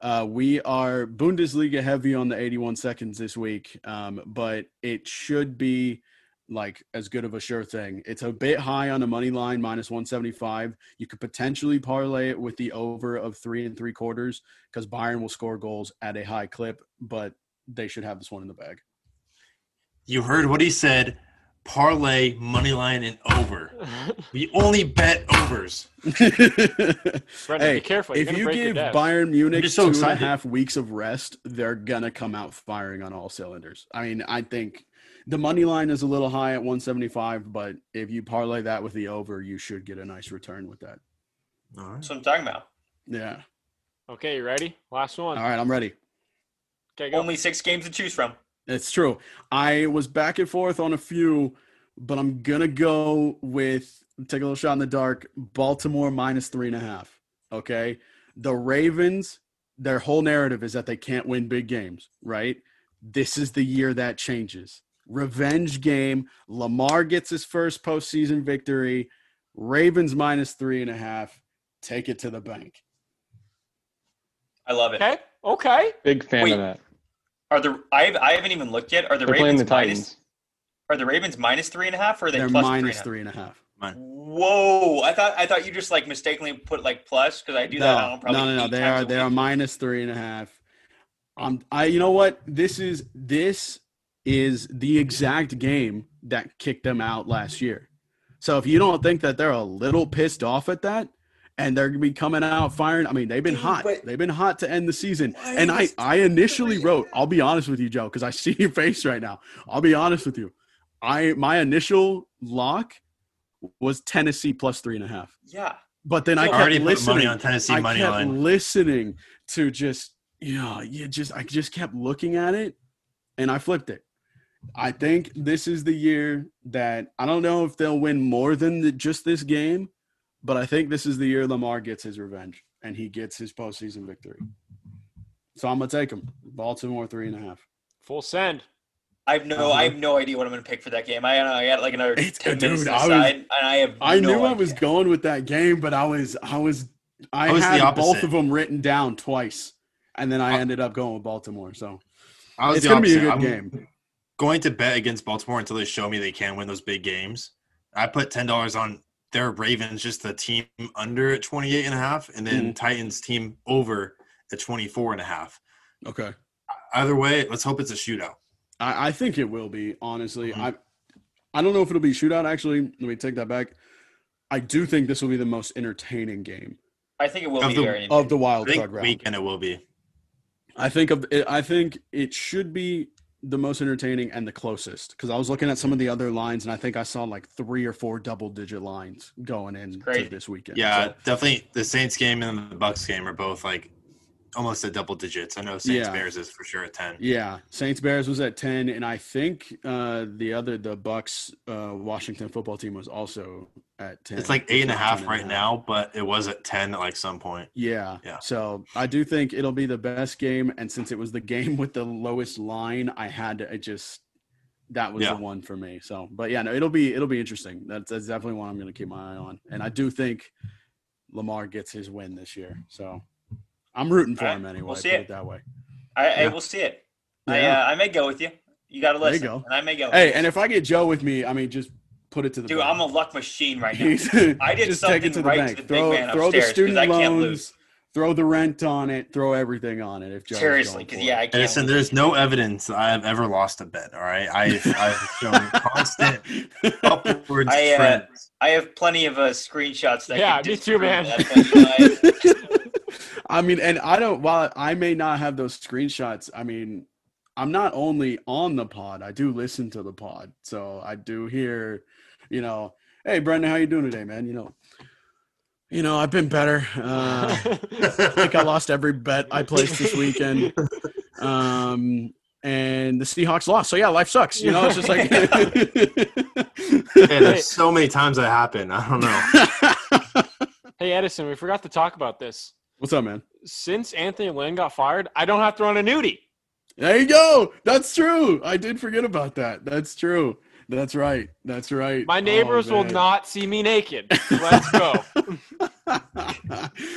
Uh, we are Bundesliga heavy on the 81 seconds this week, um, but it should be like as good of a sure thing. It's a bit high on the money line, minus 175. You could potentially parlay it with the over of three and three quarters because Bayern will score goals at a high clip, but they should have this one in the bag. You heard what he said. parlay money line and over. [LAUGHS] We only bet overs. [LAUGHS] Brendan, hey, be careful. You're if you break give desk. Bayern Munich just so two and a half weeks of rest, they're gonna come out firing on all cylinders. I mean, I think the money line is a little high at 175, but if you parlay that with the over, you should get a nice return with that. All right. That's what I'm talking about. Yeah. Okay, you ready? Last one. All right, I'm ready. Okay, go. Only six games to choose from. It's true. I was back and forth on a few, but I'm gonna go with take a little shot in the dark. Baltimore minus three and a half. Okay. The Ravens, their whole narrative is that they can't win big games, right? This is the year that changes. Revenge game. Lamar gets his first postseason victory. Ravens minus three and a half. Take it to the bank. I love it. Okay. Okay. Big fan Wait, of that. Are the I have, I haven't even looked yet. Are the They're playing Ravens the minus? Titans. Are the Ravens minus three and a half or are they They're plus minus three and a half? three and a half. Whoa! I thought I thought you just like mistakenly put like plus because I do that. I No, don't probably no, no, no. They are a they are minus three and a half. Um, I you know what? This is this is the exact game that kicked them out last year. So if you don't think that they're a little pissed off at that, and they're gonna be coming out firing, I mean they've been Dude, hot. but- They've been hot to end the season. Why And I I initially wrote. I'll be honest with you, Joe, because I [LAUGHS] see your face right now. I'll be honest with you. I my initial lock was Tennessee plus three and a half. Yeah. But then I I kept already put listening. money on Tennessee I money kept line. listening to just you know, you just I just kept looking at it and I flipped it. I think this is the year that I don't know if they'll win more than the, just this game, but I think this is the year Lamar gets his revenge and he gets his postseason victory. So I'm gonna take him. Baltimore three and a half. Full send. I have no Uh-huh. I have no idea what I'm gonna pick for that game. I I got like another It's- ten dude, minutes to I was- and I have. I no knew I was going with that game, but I was I was I, I was the had both of them written down twice, and then I ended up going with Baltimore. So I was it's gonna be a good I'm game. Going to bet against Baltimore until they show me they can win those big games. I put ten dollars on their Ravens, just the team under at 28 and a half, and then Mm-hmm. Titans team over at 24 and a half. Okay. Either way, let's hope it's a shootout. I, I think it will be, honestly. Mhm. I I don't know if it'll be a shootout actually. Let me take that back. I do think this will be the most entertaining game I think it will Of be the- very. of the I wild think card round. weekend it will be. I think of it, I think it should be the most entertaining and the closest because I was looking at some of the other lines and I think I saw like three or four double digit lines going in to this weekend. Yeah, So, definitely. The Saints game and the Bucks game are both like almost at double digits. I know Saints Yeah. Bears is for sure at 10. yeah. Saints Bears was at ten, and I think uh, the other the Bucks uh, Washington football team was also at ten. It's like eight and a half eight and a half 10 right now, but it was at 10 at like some point. Yeah. Yeah. So I do think it'll be the best game. And since it was the game [LAUGHS] with the lowest line, I had to I just that was Yeah. the one for me. So but yeah, no, it'll be it'll be interesting. That's, that's definitely one I'm gonna keep my eye on. And I do think Lamar gets his win this year. So I'm rooting for All right, him anyway. we'll see put it. it that way. I, I Yeah. will see it. I uh, I may go with you. You got to There you listen. go. And I may go. Hey, and if I get Joe with me, I mean just put it to the dude, bank. I'm a luck machine right now. [LAUGHS] I did just something to the right bank. to the big throw man throw the upstairs, 'cause student I can't loans, lose. throw the rent on it, throw everything on it. If Joe's Seriously, because yeah, it. I can't. Edison, lose. there's no evidence I've ever lost a bet. All right, I've, I've shown [LAUGHS] constant upwards I, uh, trends. I have plenty of uh, screenshots that. Yeah, can me too, man. that, but, you know, I- I mean, and I don't. While I may not have those screenshots, I mean, I'm not only on the pod. I do listen to the pod, so I do hear, you know, hey Brendan, how you doing today, man? You know, you know, I've been better. Uh, I think I [LAUGHS] lost every bet I placed this weekend. Um, and the Seahawks lost. So yeah, life sucks. You know, it's just like. [LAUGHS] Yeah, there's so many times that happen. I don't know. [LAUGHS] hey, Edison, we forgot to talk about this. What's up, man? Since Anthony Lynn got fired, I don't have to run a nudie. There you go. That's true. I did forget about that. That's true. That's right. That's right. My Oh, neighbors will not see me naked. [LAUGHS] Let's go. [LAUGHS]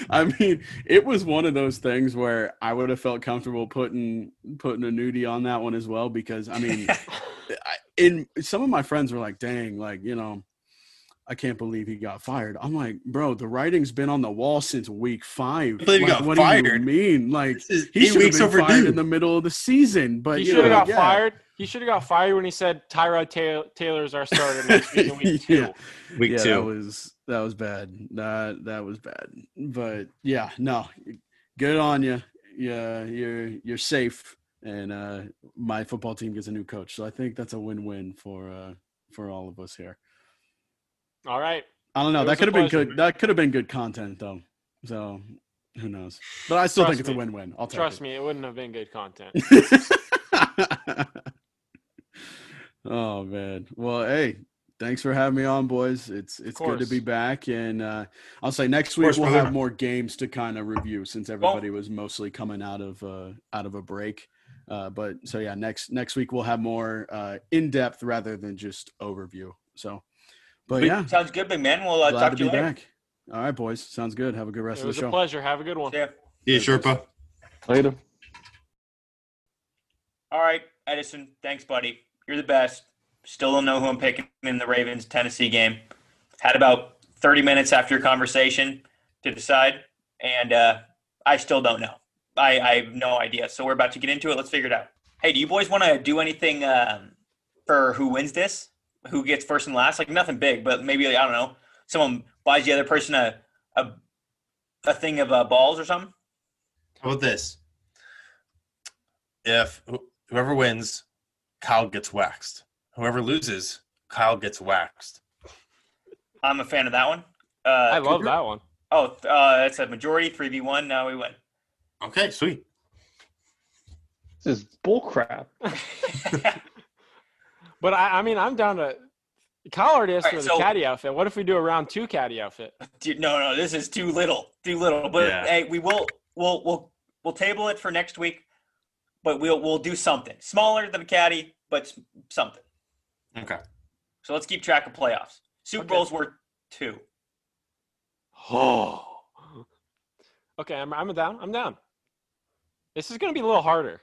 I mean, it was one of those things where I would have felt comfortable putting putting a nudie on that one as well because I mean, [LAUGHS] I, in some of my friends were like, "Dang, like you know, I can't believe he got fired." I'm like, "Bro, the writing's been on the wall since week five. believe he got what do you fired. mean? Like This is he should have weeks been fired in the middle of the season, but he should have got yeah. fired He should have got fired when he said Tyrod Taylor, Taylor's our starter next week in week two. Yeah. Week yeah, two. that was that was bad. That that was bad. But yeah, no, good on you. Yeah, you're you're safe, and uh, my football team gets a new coach. So I think that's a win-win for uh, for all of us here. All right. I don't know. It That could have been good. That could have been good content though. So who knows? But I still Trust think it's a win-win. I'll Trust it. me, it wouldn't have been good content. [LAUGHS] oh man. Well, hey, thanks for having me on, boys. It's it's good to be back, and uh, I'll say next week course, we'll brother. have more games to kind of review since everybody was mostly coming out of uh, out of a break. Uh, but so yeah, next next week we'll have more uh, in depth rather than just overview. So, but Big- yeah, Sounds good, big man. We'll uh, glad talk to to you be later. back. All right, boys. Sounds good. Have a good rest It of was the a show. pleasure. Have a good one. Yeah. Yeah, Sherpa. Later. All right, Edison. Thanks, buddy. You're the best. Still don't know who I'm picking in the Ravens Tennessee game. Had about 30 minutes after your conversation to decide, and uh, I still don't know. I, I have no idea. So we're about to get into it. Let's figure it out. Hey, do you boys want to do anything um, for who wins this? Who gets first and last? Like nothing big, but maybe I don't know. Someone buys the other person a a, a thing of uh, balls or something. How about this? If whoever wins, Kyle gets waxed. Whoever loses, Kyle gets waxed. I'm a fan of that one. Uh, I love Cooper? that one. Oh, uh, that's a majority, three v one. Now we win. Okay, sweet. This is bullcrap. [LAUGHS] [LAUGHS] But I, I mean, I'm down to. Kyle already asked All for right, the so- caddy outfit. What if we do a round two caddy outfit? [LAUGHS] Dude, no, no, this is too little, too little. But Yeah. hey, we will, we'll, we'll, we'll table it for next week. But we'll, we'll do something smaller than a caddy, but something. Okay. So let's keep track of playoffs. Super Okay. Bowls were two. Oh. [SIGHS] Okay, I'm, I'm down. I'm down. This is going to be a little harder.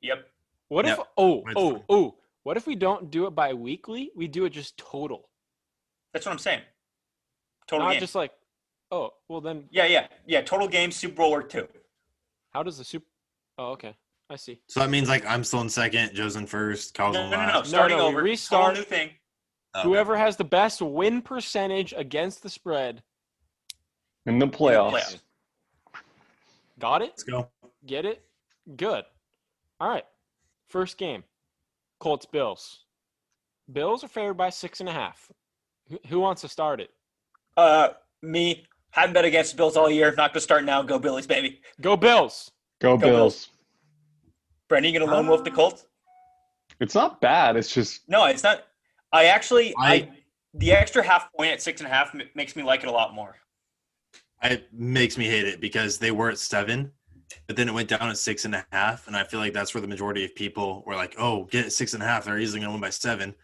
Yep. What if? Oh, oh, oh. What if we don't do it by weekly? We do it just total, That's what I'm saying. Total not game. just like. Oh, well then, yeah, yeah, yeah. Total game. Super Bowl were two. how does the super? Oh, okay, I see. So that means like I'm still in second, Joe's in first, Kyle's No, in no, no, no. last. Starting no, we over. restart. Whole new thing. Oh, okay. Whoever has the best win percentage against the spread, In the playoffs. playoffs. got it? Let's go. Get it? Good. All right. First game. Colts Bills. Bills are favored by six and a half. Who, who wants to start it? Uh, me. Haven't bet against the Bills all year. Not gonna start now. Go Billies, baby. Go Bills. Go, Go Bills. Brendan, you gonna lone wolf the Colts? It's not bad. It's just No, it's not. I actually, I, I- the extra half point at six and a half makes me like it a lot more. It makes me hate it because they were at seven, but then it went down to six and a half, and I feel like that's where the majority of people were like, "Oh, get six and a half. They're easily going to win by seven,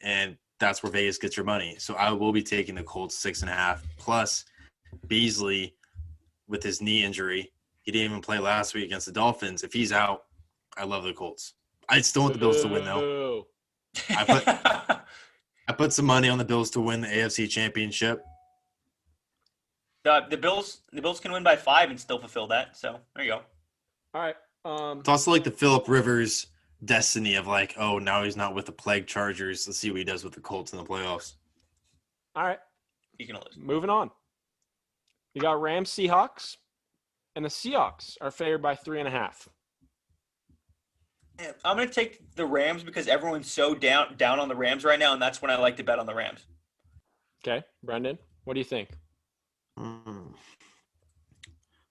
and that's where Vegas gets your money. So I will be taking the Colts six and a half plus Beasley with his knee injury. He didn't even play last week against the Dolphins. If he's out, I love the Colts. I still want the Bills to win though. I put- [LAUGHS] I put some money on the Bills to win the AFC Championship. The, the Bills, the Bills can win by five and still fulfill that. So there you go. All right. Um, It's also like the Philip Rivers destiny of like, oh, now he's not with the Plague Chargers. Let's see what he does with the Colts in the playoffs. all right. You can lose. Moving on. We got Rams Seahawks, and the Seahawks are favored by three and a half. I'm gonna take the Rams because everyone's so down down on the Rams right now, and that's when I like to bet on the Rams. Okay, Brendan, what do you think? Hmm.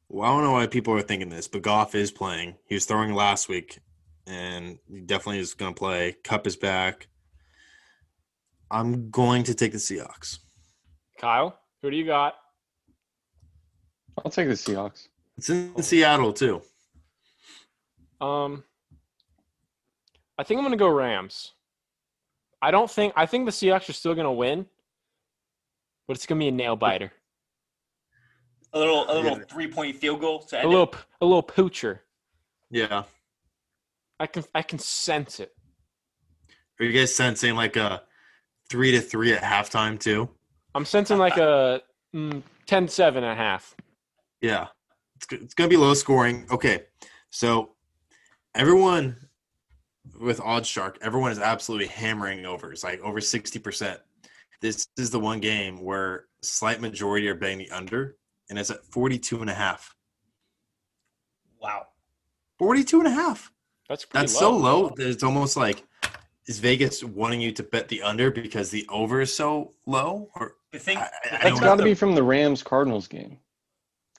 Well, I don't know why people are thinking this, but Goff is playing. He was throwing last week, and he definitely is going to play. Kupp is back. I'm going to take the Seahawks. Kyle, who do you got? I'll take the Seahawks. It's in Seattle too. Um, I think I'm going to go Rams. I don't think I think the Seahawks are still going to win, but it's going to be a nail biter, A little a little Yeah. three point field goal to a little it. a little poocher. Yeah. I can I can sense it. Are you guys sensing like a three to three at halftime too? I'm sensing like a [LAUGHS] mm, 10-7 and a half. Yeah, it's, it's going to be low scoring. Okay, so everyone with OddsShark, everyone is absolutely hammering overs, like over 60%. This is the one game where slight majority are betting the under, and it's at 42 and a half. Wow. 42 and a half. That's pretty That's low. so low that it's almost like is Vegas wanting you to bet the under because the over is so low? Or The thing, I- I- I the don't thing That's know. got to be from the Rams Cardinals game.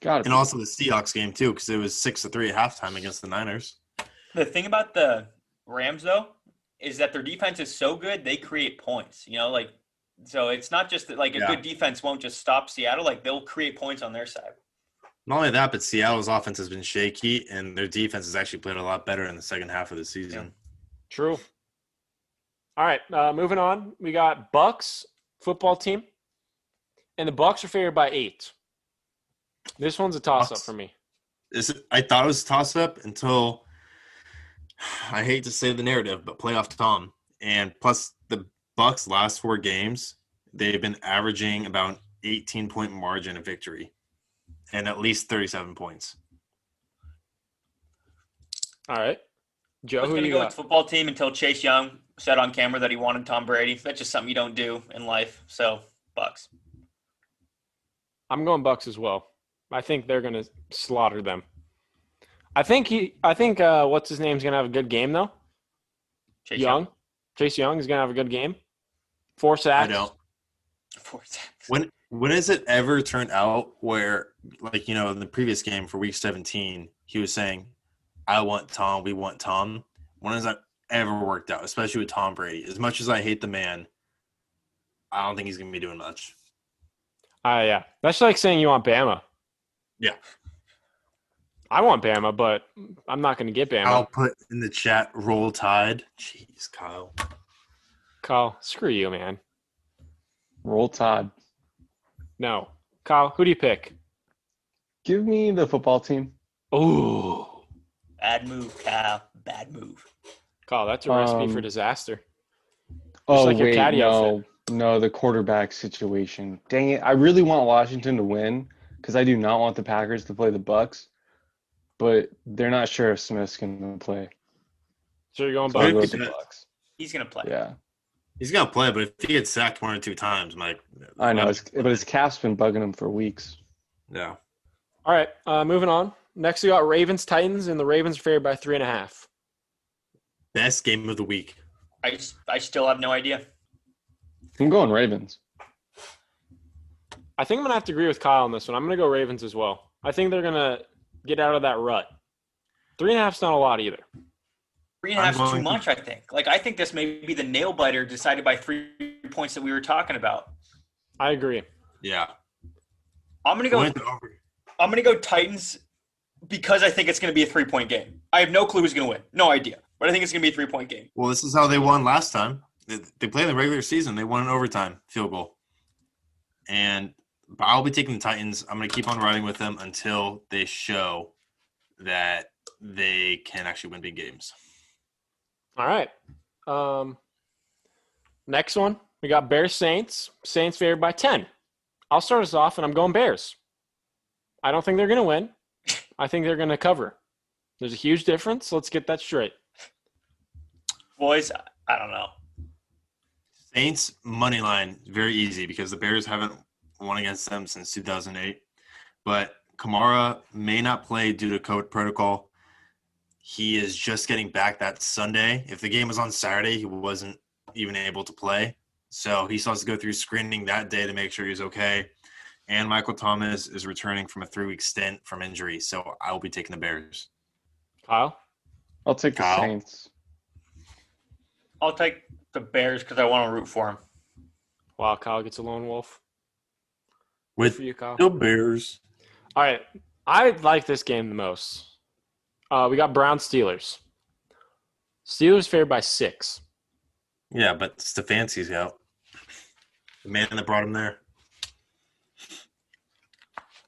Got to and also the Seahawks game too, because it was six to three at halftime against the Niners. the thing about the Rams though is that their defense is so good they create points. You know, like so it's not just that like a Yeah. good defense won't just stop Seattle. Like they'll create points on their side. Not only that, but Seattle's offense has been shaky, and their defense has actually played a lot better in the second half of the season. True. All right, uh, moving on. We got Bucks football team, and the Bucks are favored by eight. This one's a toss up for me. This I thought it was a toss up until [SIGHS] I hate to say the narrative, but playoff Tom. And plus the Bucks last four games, they've been averaging about an 18 point margin of victory and at least 37 points. All right, I Joe, was who gonna you go got? with football team until Chase Young said on camera that he wanted Tom Brady. That's just something you don't do in life. So Bucks. I'm going Bucks as well. I think they're going to slaughter them. I think he. I think uh, what's his name's going to have a good game though. Chase Young, Chase Young is going to have a good game. Four I sacks. don't. Four sacks. When when has it ever turned out where like you know in the previous game for week 17 he was saying I want Tom, we want Tom. When has that ever worked out, especially with Tom Brady? As much as I hate the man, I don't think he's going to be doing much. Ah, yeah. That's like saying you want Bama. Yeah. I want Bama, but I'm not going to get Bama. I'll put in the chat roll tide. Jeez, Kyle. Kyle, screw you, man. roll Todd. No. Kyle, who do you pick? Give me the football team. Ooh. Bad move, Cal. Bad move. Kyle, that's a recipe for Um, disaster. Oh like your wait, caddy no, outfit. no, the quarterback situation. Dang it! I really want Washington to win because I do not want the Packers to play the Bucks, but they're not sure if Smith's going to play. So you're going So I'll go Bucks. with the Bucks. He's gonna play. Yeah, He's going to play, but if he gets sacked one or two times, Mike. I know, it's, but his calf's been bugging him for weeks. Yeah. All right, uh, moving on. Next, we got Ravens Titans, and the Ravens are favored by three and a half. Best game of the week. I I still have no idea. I'm going Ravens. I think I'm gonna have to agree with Kyle on this one. I'm gonna go Ravens as well. I think they're gonna get out of that rut. Three and a half's not a lot either. Three and a I'm half's too going to- much, I think. Like I think this may be the nail biter decided by three points that we were talking about. I agree. Yeah. I'm gonna go. Over. I'm gonna go Titans because I think it's gonna be a three point game. I have no clue who's gonna win. No idea. But I think it's gonna be a three point game. Well, this is how they won last time. They, they played in the regular season. They won an overtime field goal. And but I'll be taking the Titans. I'm going to keep on riding with them until they show that they can actually win big games. All right. Um, next one, we got Bears Saints. Saints favored by 10. I'll start us off, and I'm going Bears. I don't think they're going to win. I think they're going to cover. There's a huge difference. Let's get that straight. Boys, I don't know. Saints money line very easy because the Bears haven't won against them since 2008. But Kamara may not play due to code protocol. He is just getting back that Sunday. If the game was on Saturday, he wasn't even able to play. So he still has to go through screening that day to make sure he's okay. And Michael Thomas is returning from a three week stint from injury. So I will be taking the Bears. Kyle? I'll take the Saints. I'll take the Bears because I want to root for him. Wow, Kyle gets a lone wolf. Good With for you, Kyle. the Bears. All right. I like this game the most. Uh, we got Brown Steelers. Steelers favored by six. Yeah, but Stefanski's out. The man that brought him there.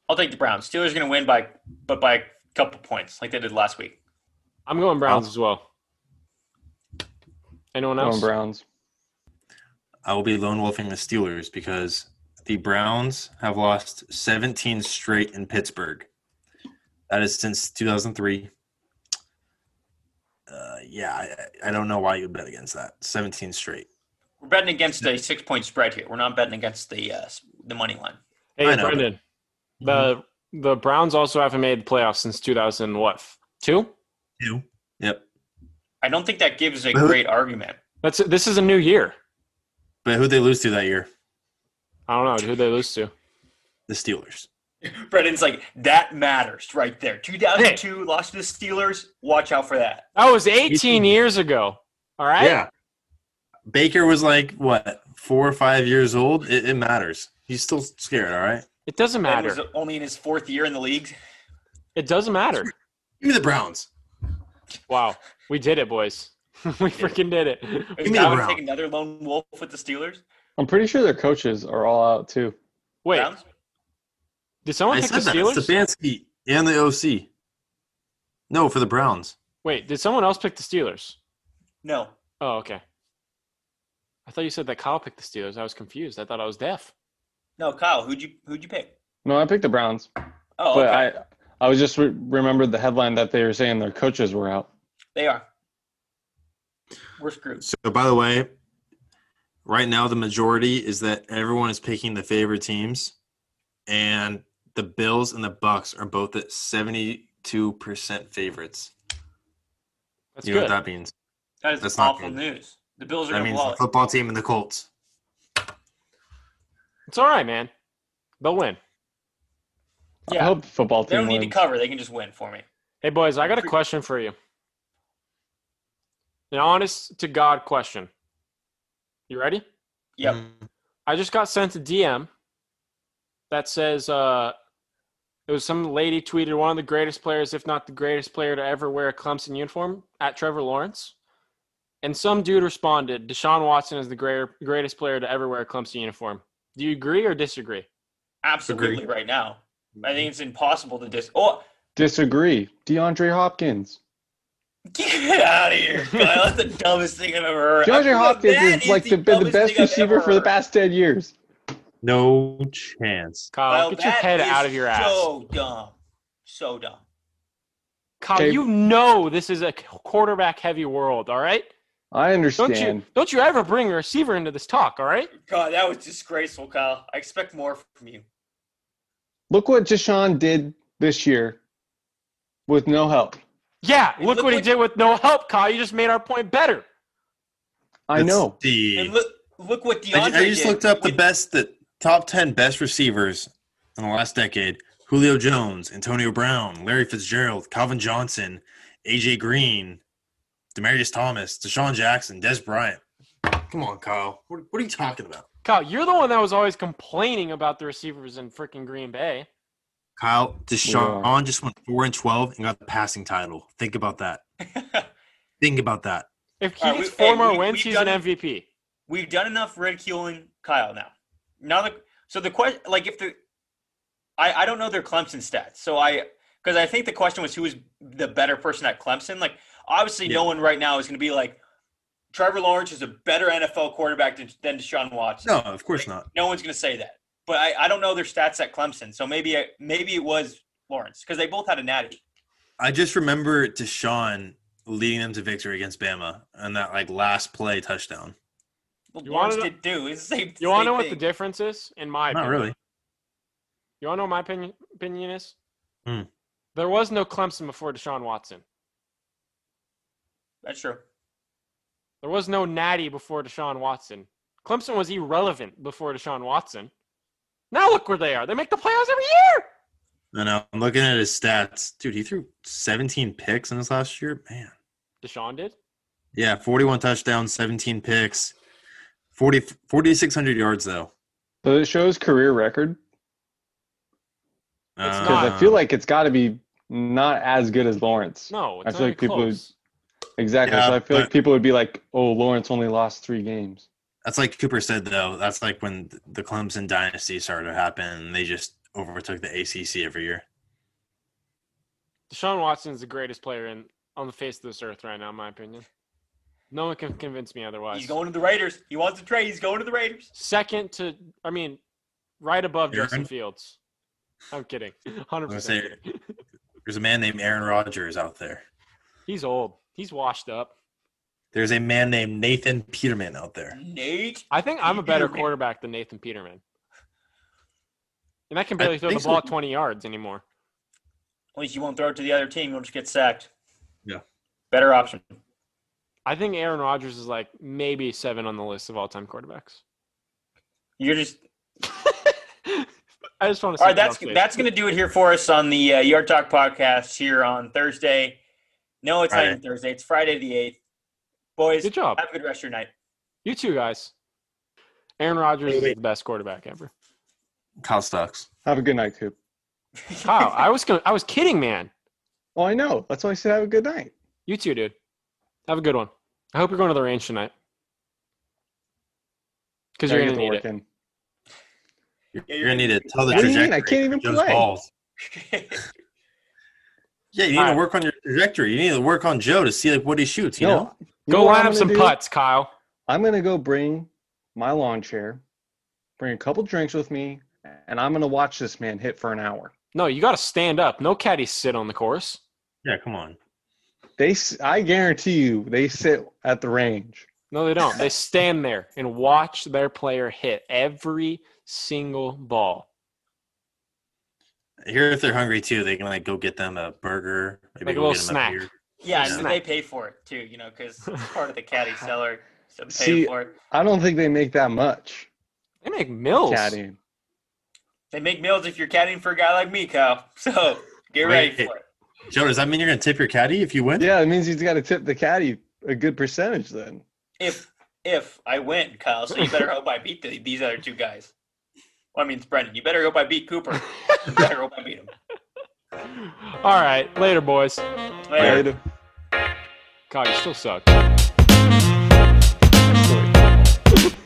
I'll take the Browns. Steelers are gonna win by but by a couple points, like they did last week. I'm going Browns as well. Anyone else? Going Browns. I will be lone wolfing the Steelers because the Browns have lost 17 straight in Pittsburgh. That is since 2003. Uh, yeah, I, I don't know why you would bet against that. 17 straight. We're betting against a six point spread here. We're not betting against the uh, the money line. Hey, I know, but- Brendan. The the Browns also haven't made the playoffs since 2000. What two? Two. Yep. I don't think that gives a who- great argument. That's this is a new year. But who'd they lose to that year? I don't know who they lose to. The Steelers. [LAUGHS] Brendan's like that matters right there. 2002 lost to the Steelers. Watch out for that. That was 18 years ago. All right. Yeah. Baker was like, what, four or five years old? It, it matters. He's still scared, all right? It doesn't Ben matter. was only in his fourth year in the league. It doesn't matter. [LAUGHS] Give me the Browns. Wow, we did it, boys. [LAUGHS] we freaking did it. Is me the Dalvin Browns. take another lone wolf with the Steelers? I'm pretty sure their coaches are all out too. Wait, Browns? Did someone I pick said the that. Steelers? Stefanski and the OC. No, for the Browns. Wait, did someone else pick the Steelers? No. Oh, okay. I thought you said that Kyle picked the Steelers. I was confused. I thought I was deaf. No, Kyle, who'd you who'd you pick? No, I picked the Browns, Oh, but okay. I I was just re- remembered the headline that they were saying their coaches were out. they are. We're screwed. So, by the way, right now the majority is that everyone is picking the favorite teams, and the Bills and the Bucks are both at seventy-two percent favorites. That's you know good. what that means? That is That's not awful good. news. The Bills are That going means blow the it. football team and the Colts. It's all right, man. They'll win. I Yeah. hope the football team. They don't need to cover. They can just win for me. Hey, boys, I got a question for you. An honest to God question. You ready? Yep. Mm. I just got sent a DM that says uh, it was some lady tweeted one of the greatest players, if not the greatest player to ever wear a Clemson uniform at Trevor Lawrence. And some dude responded, Deshaun Watson is the greater, greatest player to ever wear a Clemson uniform. Do you agree or disagree? Absolutely Agree. right now. I mm-hmm. think it's impossible to dis. Oh, Disagree. DeAndre Hopkins. get out of here. [LAUGHS] Kyle. That's the dumbest thing I've ever heard. DeAndre That Hopkins is like the, been the best receiver for the past ten years. No chance. Kyle, Kyle, get your head out of your ass. So dumb. So dumb. Kyle, Okay. you know this is a quarterback heavy world, all right? I understand. Don't understand. you don't you ever bring a receiver into this talk, all right? God, that was disgraceful, Kyle. I expect more from you. Look what Deshaun did this year with no help. Yeah, And look, look what he did with no help, Kyle. You just made our point better. I know. see. And look, look what I, DeAndre I just did looked up the best, the top ten best receivers in the last decade: Julio Jones, Antonio Brown, Larry Fitzgerald, Calvin Johnson, AJ Green, Demaryius Thomas, DeSean Jackson, Dez Bryant. Come on, Kyle. What, what are you talking about? Kyle, you're the one that was always complaining about the receivers in freaking Green Bay. Kyle, Deshaun are. just went four and twelve and got the passing title. Think about that. [LAUGHS] Think about that. If he All right, gets we- four hey, more we- wins, he's an done it. MVP. We've done enough ridiculing Kyle now. Now the so the question like if the I I don't know their Clemson stats. So I because I think the question was who was the better person at Clemson. Like obviously no one right now is going to be like Trevor Lawrence is a better NFL quarterback than, than Deshaun Watson. No, of course not. No one's going to say that. But I, I don't know their stats at Clemson. So maybe I, maybe it was Lawrence because they both had a natty. I just remember Deshaun leading them to victory against Bama and that like last play touchdown. Well, You Lawrence wanna did do. It's the same. You want to know what thing. the difference is? In my Not opinion, really. You want to know what my opinion opinion is? Hmm. There was no Clemson before Deshaun Watson. That's true. There was no Natty before Deshaun Watson. Clemson was irrelevant before Deshaun Watson. Now look where they are. They make the playoffs every year. I know. I'm looking at his stats. Dude, he threw 17 picks in his last year. Man. Deshaun did. Yeah, 41 touchdowns, 17 picks, 40 4,600 yards though. Does it show his career record? Uh, because not. I feel like it's got to be not as good as Lawrence. No, it's I feel even like people would- Exactly. Yeah, so I feel like people would be like, "Oh, Lawrence only lost three games." That's like Cooper said though. That's like when the Clemson dynasty started to happen and they just overtook the ACC every year. Deshaun Watson is the greatest player in on the face of this earth right now, in my opinion. No one can convince me otherwise. He's going to the Raiders. He wants to trade. He's going to the Raiders. Second to, I mean, right above Aaron? Justin Fields. I'm kidding. [LAUGHS] 100% say- [LAUGHS] There's a man named Aaron Rodgers out there. He's old. He's washed up. There's a man named Nathan Peterman out there. Nate. I think I'm a better Peterman. quarterback than Nathan Peterman. And I can I barely throw the think so. ball 20 yards anymore. At least you won't throw it to the other team. You'll just get sacked. Yeah. Better option. I think Aaron Rodgers is like maybe seven on the list of all time quarterbacks. You're just [LAUGHS] I just want to. all right. That's that's gonna do it here for us on the uh, Yard Talk podcast here on Thursday. No, it's not Friday. even Thursday. It's Friday the eighth. Boys, Good job. have a good rest of your night. You too, guys. Aaron Rodgers Wait, is the best quarterback ever. Kyle Stocks. Have a good night, Coop. Kyle, I was gonna, I was kidding, man. Oh, I know. That's why I said have a good night. You too, dude. Have a good one. I hope you're going to the range tonight. Because you're Gotta gonna need it. in. You're, you're gonna need to tell the What trajectory. mean? I can't even Joe's play. balls. [LAUGHS] Yeah, you need Alright. to work on your trajectory. You need to work on Joe to see like what he shoots. You no, know, you Go what I'm have some do? putts, Kyle. I'm gonna go bring my lawn chair, bring a couple drinks with me, and I'm gonna watch this man hit for an hour. No, you got to stand up. No caddies sit on the course. yeah. Come on. They, s- I guarantee you, they sit at the range. No, they don't. They stand there and watch their player hit every single ball. Here, if they're hungry too, they can like go get them a burger, maybe Like a little get them snack. beer. yeah, and they pay for it too. You know, because it's [LAUGHS] part of the caddy seller. So pay See, for it. I don't think they make that much They make mills. caddying. They make meals if you're caddying for a guy like me, Kyle. [LAUGHS] So get ready for it. Joe, does that mean you're going to tip your caddy if you win? Yeah, it means you've got to tip the caddy a good percentage then. If if I win, Kyle, so you better hope I beat the, these other two guys. Well, I mean, it's Brendan. You better hope I beat Cooper. you better hope I beat him. [LAUGHS] All right, later, boys. Later. later. God, you still suck. [LAUGHS]